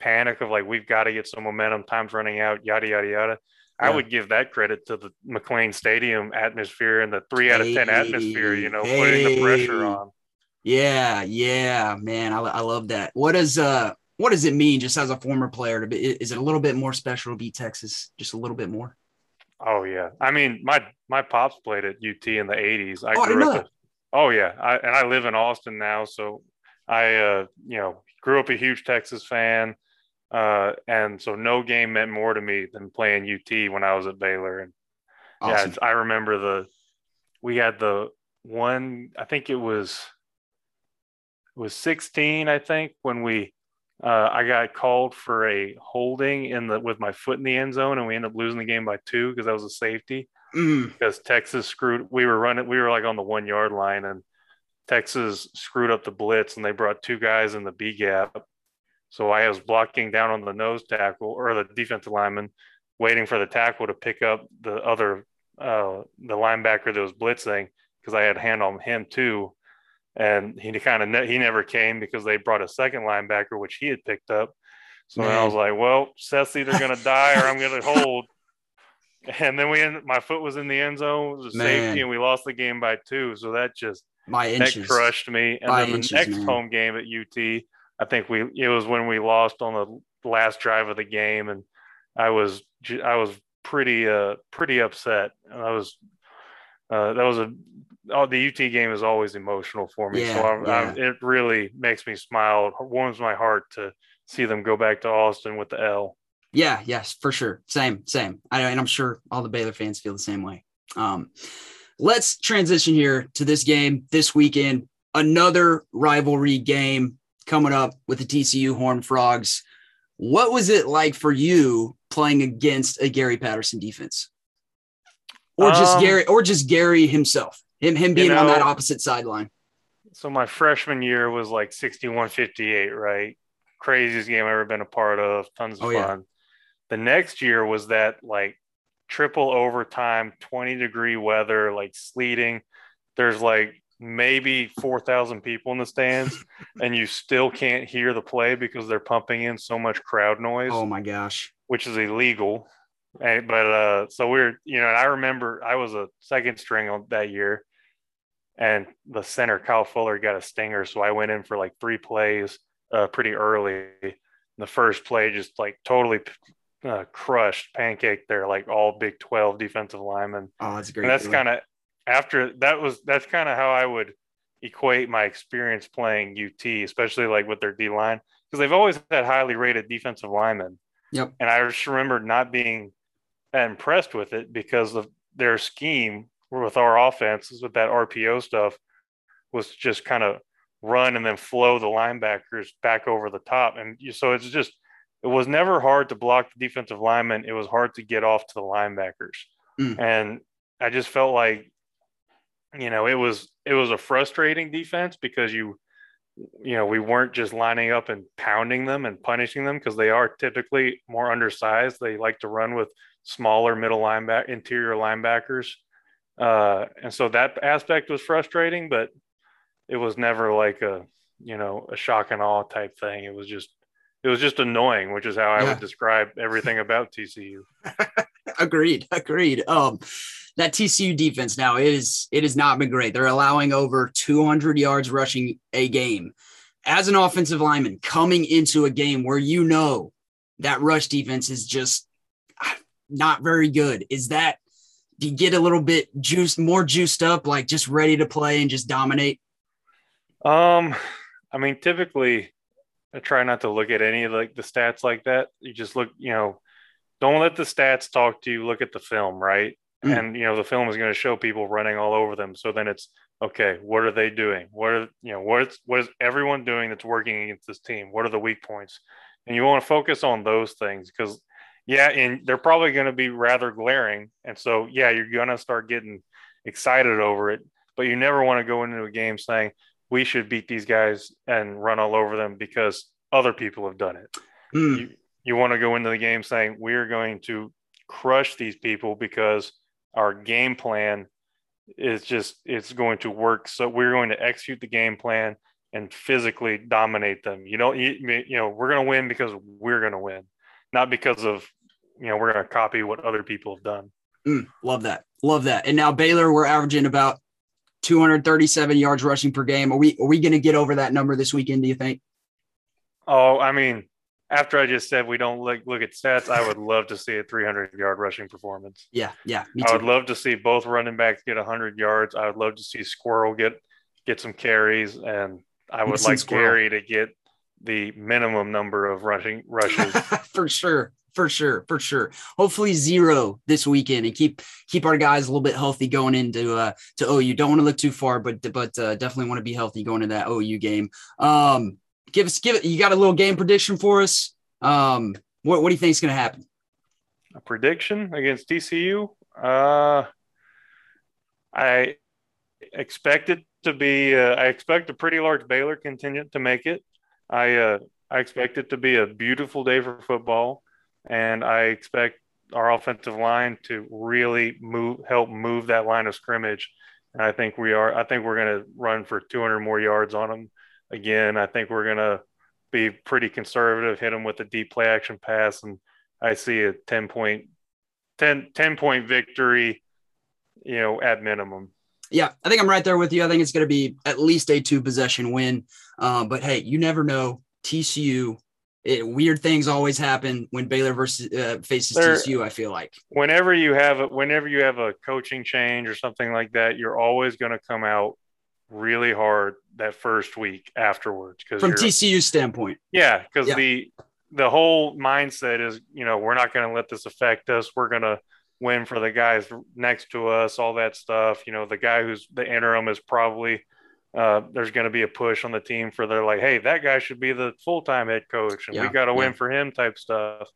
panic of like we've got to get some momentum, time's running out, yada yada yada. Yeah. I would give that credit to the McLane Stadium atmosphere and the three out of ten hey, atmosphere. You know, hey. putting the pressure on. Yeah, yeah, man, I, I love that. What is uh what does it mean just as a former player to be is it a little bit more special to beat texas just a little bit more? Oh yeah. I mean my my pops played at ut in the 80s i oh, grew I up oh yeah. I, and i live in austin now so i uh you know grew up a huge texas fan uh and so no game meant more to me than playing ut when i was at baylor. And awesome. yeah i remember the we had the one i think it was it was 16 i think when we uh, I got called for a holding in the with my foot in the end zone, and we ended up losing the game by two because that was a safety. Mm. Because Texas screwed. We were running. We were like on the one yard line, and Texas screwed up the blitz, and they brought two guys in the B gap. So I was blocking down on the nose tackle or the defensive lineman, waiting for the tackle to pick up the other uh, the linebacker that was blitzing because I had hand on him too and he kind of ne- he never came because they brought a second linebacker which he had picked up. So I was like, well, Seth's either going to die or I'm going to hold. And then we ended, my foot was in the end zone, it was a safety, and we lost the game by two. So that just my inches. that crushed me. And then the next man. home game at UT, I think we it was when we lost on the last drive of the game, and I was I was pretty uh pretty upset. And I was uh, that was a oh, the UT game is always emotional for me. Yeah, so I, yeah. I, it really makes me smile. It warms my heart to see them go back to Austin with the L. Yeah, yes, for sure. Same, same. I and I'm sure all the Baylor fans feel the same way. Um, let's transition here to this game this weekend. Another rivalry game coming up with the TCU Horned Frogs. What was it like for you playing against a Gary Patterson defense, or just Um, Gary, or just Gary himself, him him being on know- that opposite sideline? So my freshman year was like 61-58, right? Craziest game I've ever been a part of. Tons of Oh, yeah. fun. The next year was that like triple overtime, 20 degree weather, like sleeting. There's like maybe 4,000 people in the stands, and you still can't hear the play because they're pumping in so much crowd noise, Oh my gosh! which is illegal. And, but uh, so we're, you know, and I remember I was a second string on that year, and the center Kyle Fuller got a stinger, so I went in for like three plays uh, pretty early. The first play just like totally uh, crushed, pancaked their like all Big Twelve defensive linemen, Oh, that's great. and that's kind of after that was that's kind of how I would equate my experience playing UT, especially like with their D line, because they've always had highly rated defensive linemen. Yep. And I just remember not being impressed with it because of their scheme with our offenses with that RPO stuff was just kind of run and then flow the linebackers back over the top. And you, so it's just, it was never hard to block the defensive lineman. It was hard to get off to the linebackers. Mm. And I just felt like, you know, it was, it was a frustrating defense because you, you know, we weren't just lining up and pounding them and punishing them because they are typically more undersized. They like to run with smaller middle linebacker, interior linebackers. Uh, and so that aspect was frustrating, but it was never like a, you know, a shock and awe type thing. It was just, it was just annoying, which is how I Yeah. would describe everything about TCU. agreed agreed um that tcu defense now it is it has not been great they're allowing over 200 yards rushing a game as an offensive lineman coming into a game where you know that rush defense is just not very good is that do you get a little bit juiced more juiced up like just ready to play and just dominate Um, I mean, typically, I try not to look at any of like the stats like that. You just look, you know, don't let the stats talk to you. Look at the film, right? Mm. And you know, the film is going to show people running all over them. So then it's okay. What are they doing? What are you know? What's what is everyone doing that's working against this team? What are the weak points? And you want to focus on those things because, yeah, and they're probably going to be rather glaring. And so, yeah, you're going to start getting excited over it. But you never want to go into a game saying we should beat these guys and run all over them because other people have done it. Hmm. You, you want to go into the game saying we're going to crush these people because our game plan is just it's going to work. So we're going to execute the game plan and physically dominate them. You know, you, you know, we're going to win because we're going to win, not because of you know we're going to copy what other people have done. Mm, love that. Love that. And now Baylor, we're averaging about 237 yards rushing per game. Are we are we going to get over that number this weekend? Do you think? Oh, I mean, after I just said we don't look look at stats, I would love to see a 300 yard rushing performance. Yeah, yeah, me I would love to see both running backs get 100 yards. I would love to see Squirrel get get some carries, and I would like Squirrel. Gary to get the minimum number of rushing rushes. for sure, for sure, for sure. Hopefully zero this weekend and keep keep our guys a little bit healthy going into uh to OU. Don't want to look too far, but but uh, definitely want to be healthy going into that OU game. Um, give us give it. You got a little game prediction for us? Um, what what do you think is going to happen? a prediction against TCU. Uh, I expect it to be. Uh, I expect a pretty large Baylor contingent to make it. I uh, I expect it to be a beautiful day for football, and I expect our offensive line to really move, help move that line of scrimmage. And I think we are. I think we're going to run for 200 more yards on them again. I think we're going to be pretty conservative, hit them with a deep play action pass, and I see a 10 point 10, 10 point victory, you know, at minimum. Yeah, I think I'm right there with you. I think it's going to be at least a two possession win. Uh, but hey, you never know. TCU it, weird things always happen when Baylor versus uh, faces There- TCU. I feel like. whenever you have a, whenever you have a coaching change or something like that, you're always going to come out really hard that first week afterwards because From you're, standpoint, yeah, because Yeah. the the whole mindset is you know we're not going to let this affect us. We're going to win for the guys next to us, all that stuff. You know, the guy who's the interim is probably uh, there's going to be a push on the team for they're like, hey, that guy should be the full time head coach, and we Yeah, got to win yeah. for him type stuff.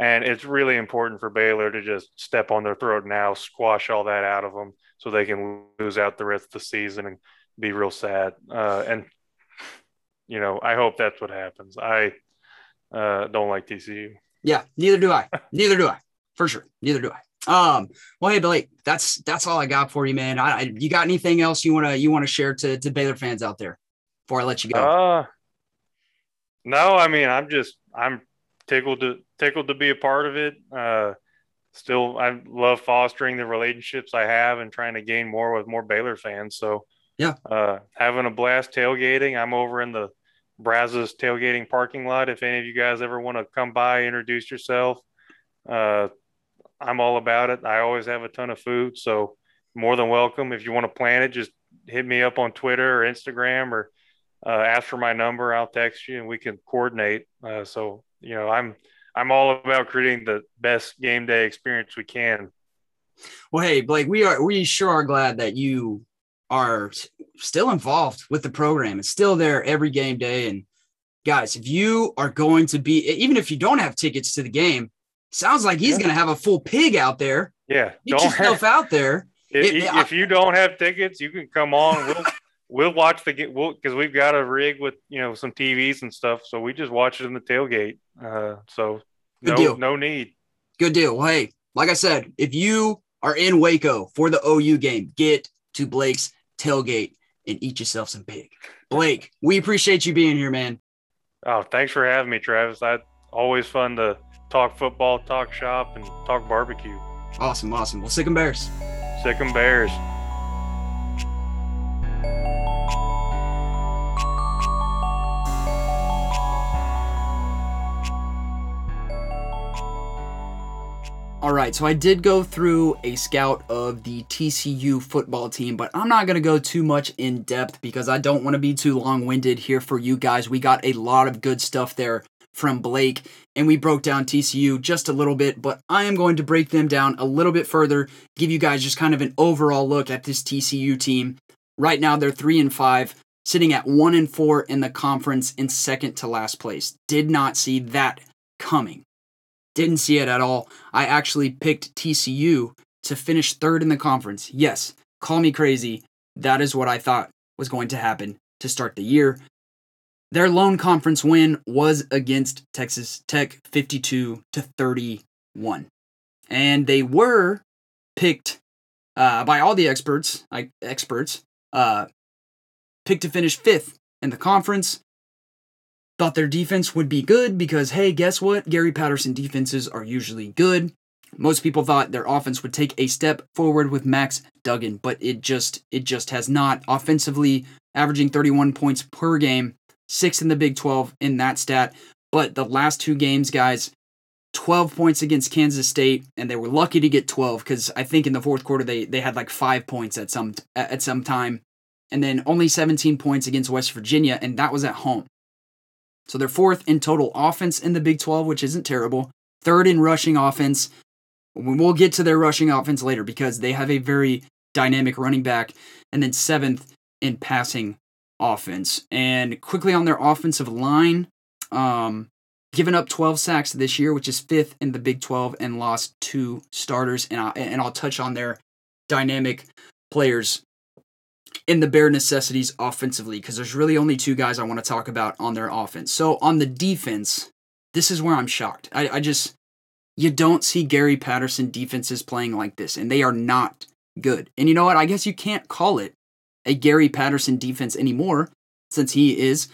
And it's really important for Baylor to just step on their throat now, squash all that out of them, so they can lose out the rest of the season and be real sad. Uh, and you know, I hope that's what happens. I uh, don't like TCU. yeah. Neither do I. neither do I. For sure. Neither do I. Um. Well, hey, Blake, that's that's all I got for you, man. I, I you got anything else you wanna you wanna share to to Baylor fans out there before I let you go? Uh, no, I mean, I'm just I'm tickled to tickled to be a part of it. Uh, still, I love fostering the relationships I have and trying to gain more with more Baylor fans. So, Yeah. uh, having a blast tailgating. I'm over in the Brazos tailgating parking lot. If any of you guys ever want to come by, introduce yourself. Uh, I'm all about it. I always have a ton of food, so more than welcome. If you want to plan it, just hit me up on Twitter or Instagram or uh, ask for my number. I'll text you and we can coordinate. Uh, so you know, I'm I'm all about creating the best game day experience we can. Well, hey, Blake, we are we sure are glad that you are still involved with the program. It's still there every game day. And guys, if you are going to be, even if you don't have tickets to the game, sounds like he's Yeah. going to have a full pig out there. Yeah, Get yourself out there. if, it- I- you don't have tickets, you can come on. We'll we'll watch the game. We'll because we've got a rig with you know some TVs and stuff, so we just watch it in the tailgate. Uh, so no deal. no need. Good deal. Well, hey, like I said, if you are in Waco for the OU game, get to Blake's tailgate and eat yourself some pig. Blake, we appreciate you being here, man. Oh, thanks for having me, Travis. I always fun to talk football, talk shop, and talk barbecue. Awesome, awesome. Well, sick and bears. Sick 'em Bears. All right, so I did go through a scout of the TCU football team, but I'm not going to go too much in depth because I don't want to be too long winded here for you guys. We got a lot of good stuff there from Blake, and we broke down TCU just a little bit, but I am going to break them down a little bit further, give you guys just kind of an overall look at this TCU team. Right now, they're 3 and 5, sitting at 1 and 4 in the conference in second to last place. Did not see that coming. Didn't see it at all. I actually picked TCU to finish third in the conference. Yes, call me crazy. That is what I thought was going to happen to start the year. Their lone conference win was against Texas Tech 52 to 31. And they were picked uh, by all the experts, like experts, uh, picked to finish fifth in the conference. Thought their defense would be good because, hey, guess what? Gary Patterson defenses are usually good. Most people thought their offense would take a step forward with Max Duggan, but it just it just has not. Offensively, averaging 31 points per game, sixth in the Big 12 in that stat. But the last two games, guys, 12 points against Kansas State, and they were lucky to get 12 because I think in the fourth quarter they they had like five points at some at some time, and then only 17 points against West Virginia, and that was at home. So they're fourth in total offense in the Big 12, which isn't terrible. Third in rushing offense. We'll get to their rushing offense later because they have a very dynamic running back. And then seventh in passing offense. And quickly on their offensive line, um, given up 12 sacks this year, which is fifth in the Big 12, and lost two starters. And, I, and I'll touch on their dynamic players in the bare necessities offensively because there's really only two guys I want to talk about on their offense. So on the defense, this is where I'm shocked. I, I just you don't see Gary Patterson defenses playing like this, and they are not good. And you know what? I guess you can't call it a Gary Patterson defense anymore since he is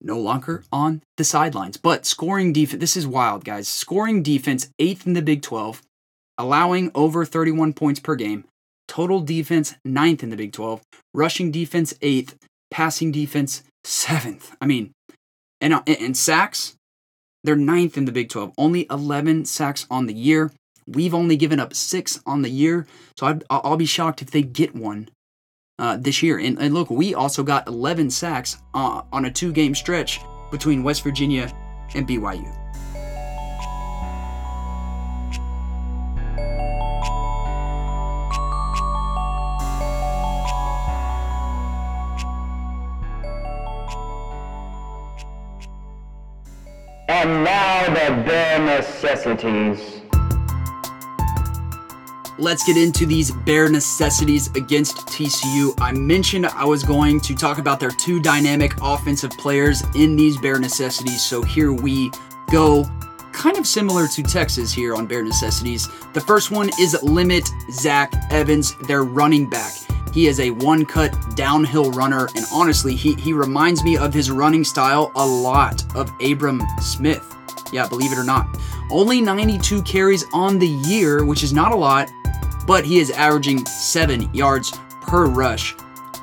no longer on the sidelines. But scoring defense, this is wild, guys. Scoring defense, eighth in the Big 12, allowing over 31 points per game. Total defense, ninth in the Big 12. Rushing defense, eighth. Passing defense, seventh. I mean, and, uh, and sacks, They're ninth in the Big 12, only 11 sacks on the year. We've only given up six on the year, so I'd, I'll be shocked if they get one uh, this year. And, and, look, we also got 11 sacks uh, on a two game stretch between West Virginia and BYU. And now the bare necessities. Let's get into these bare necessities against TCU. I mentioned I was going to talk about their two dynamic offensive players in these bare necessities, so here we go. Kind of similar to Texas here on bare necessities. The first one is limit Zach Evans, their running back. He is a one cut downhill runner, and honestly, he, he reminds me of his running style a lot of Abram Smith. Yeah, believe it or not. Only 92 carries on the year, which is not a lot, but he is averaging seven yards per rush.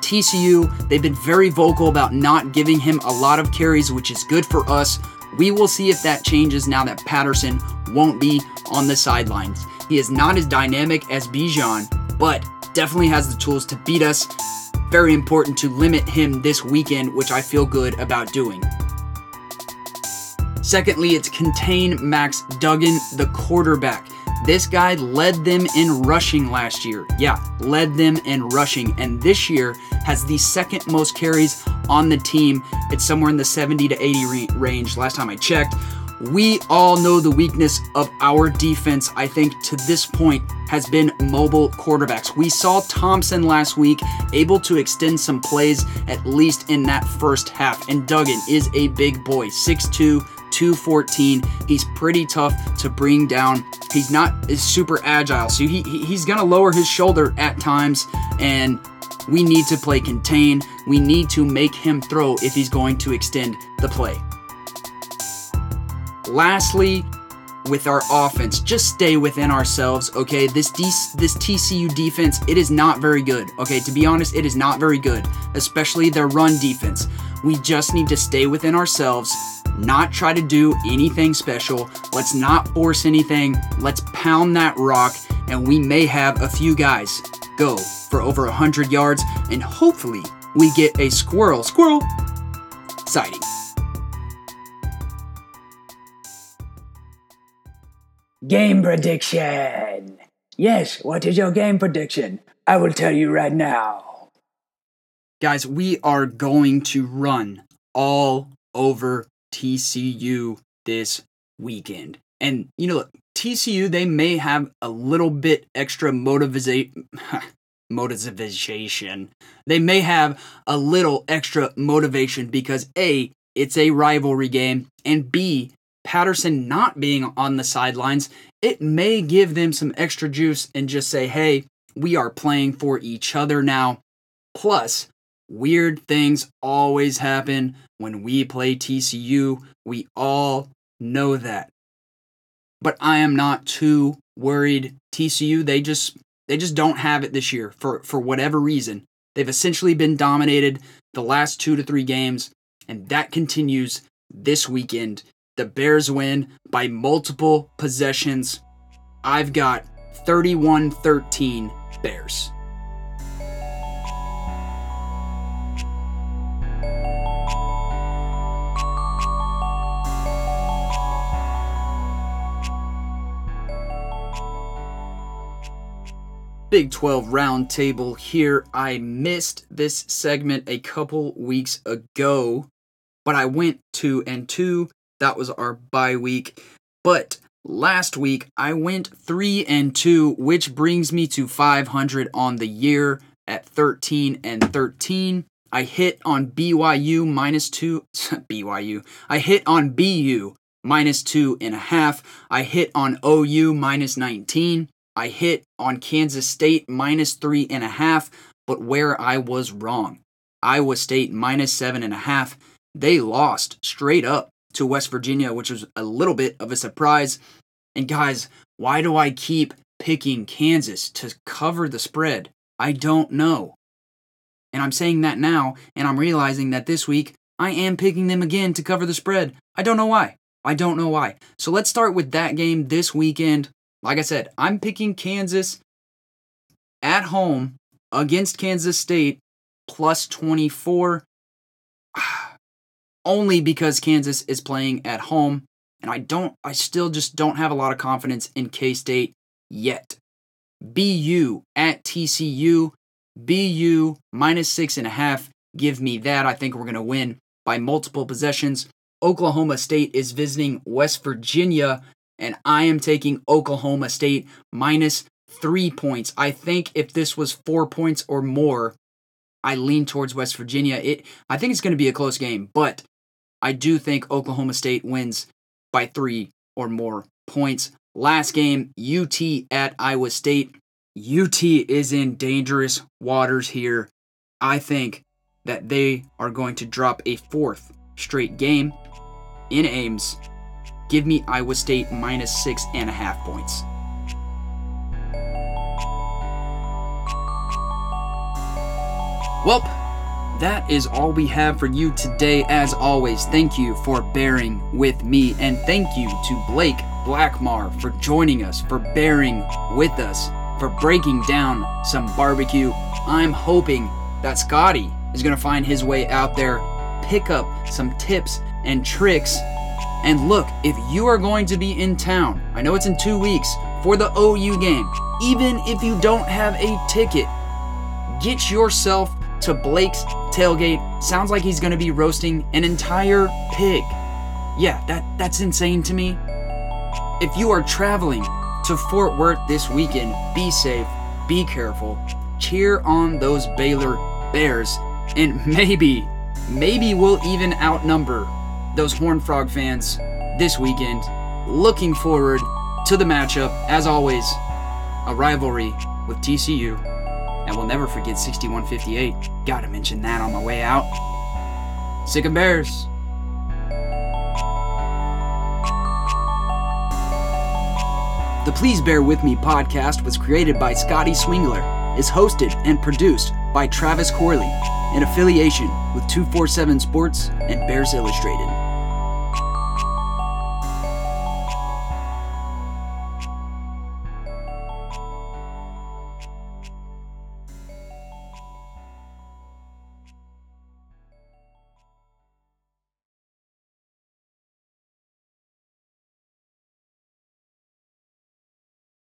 TCU, they've been very vocal about not giving him a lot of carries, which is good for us. We will see if that changes now that Patterson won't be on the sidelines. He is not as dynamic as Bijan, but definitely has the tools to beat us. Very important to limit him this weekend, which I feel good about doing. Secondly, it's contain Max Duggan, the quarterback. This guy led them in rushing last year. Yeah, led them in rushing. And this year has the second most carries on the team. It's somewhere in the 70 to 80 range last time I checked. We all know the weakness of our defense, I think, to this point has been mobile quarterbacks. We saw Thompson last week able to extend some plays, at least in that first half. And Duggan is a big boy, 6'2, 214. He's pretty tough to bring down. He's not super agile, so he, he's going to lower his shoulder at times, and we need to play contain. We need to make him throw if he's going to extend the play. Lastly, with our offense, just stay within ourselves, okay? This D- this TCU defense, it is not very good. Okay, to be honest, it is not very good, especially their run defense. We just need to stay within ourselves not try to do anything special. Let's not force anything. Let's pound that rock, and we may have a few guys go for over 100 yards, and hopefully we get a squirrel, squirrel sighting. Game prediction. Yes, what is your game prediction? I will tell you right now. Guys, we are going to run all over TCU this weekend. And, you know, TCU, they may have a little bit extra motivation. motivation. They may have a little extra motivation because A, it's a rivalry game, and B, Patterson not being on the sidelines, it may give them some extra juice and just say, hey, we are playing for each other now. Plus, weird things always happen when we play TCU. We all know that. But I am not too worried. TCU, they just they just don't have it this year for for whatever reason. They've essentially been dominated the last 2 to 3 games and that continues this weekend. The Bears win by multiple possessions. I've got 31-13 Bears. Big 12 roundtable here. I missed this segment a couple weeks ago, but I went 2 and 2. That was our bye week. But last week I went 3 and 2, which brings me to 500 on the year at 13 and 13. I hit on BYU minus 2 BYU. I hit on BU minus two and a half. I hit on OU minus 19. I hit on Kansas State minus three and a half, but where I was wrong. Iowa State minus seven and a half. They lost straight up to West Virginia, which was a little bit of a surprise. And guys, why do I keep picking Kansas to cover the spread? I don't know. And I'm saying that now, and I'm realizing that this week I am picking them again to cover the spread. I don't know why. I don't know why. So let's start with that game this weekend. Like I said, I'm picking Kansas at home against Kansas State plus 24 only because Kansas is playing at home and I don't I still just don't have a lot of confidence in K-State yet. BU at TCU, BU minus six and a half. Give me that. I think we're gonna win by multiple possessions. Oklahoma State is visiting West Virginia, and I am taking Oklahoma State minus three points. I think if this was four points or more, I lean towards West Virginia. It I think it's going to be a close game, but I do think Oklahoma State wins by three or more points. Last game, UT at Iowa State. UT is in dangerous waters here. I think that they are going to drop a fourth straight game in Ames. Give me Iowa State minus six and a half points. Well, that is all we have for you today. As always, thank you for bearing with me, and thank you to Blake Blackmar for joining us, for bearing with us, for breaking down some barbecue. I'm hoping that Scotty is going to find his way out there, pick up some tips and tricks. And look, if you are going to be in town, I know it's in two weeks for the OU game, even if you don't have a ticket, get yourself to Blake's tailgate. Sounds like he's going to be roasting an entire pig. Yeah, that that's insane to me. If you are traveling to Fort Worth this weekend, be safe, be careful, cheer on those Baylor Bears, and maybe, maybe we'll even outnumber those Horned Frog fans this weekend. Looking forward to the matchup, as always, a rivalry with TCU. And we'll never forget 6158. Gotta mention that on my way out. Sic 'em Bears. The Please Bear With Me podcast was created by Scotty Swingler, is hosted and produced by Travis Corley, in affiliation with 247 Sports and Bears Illustrated.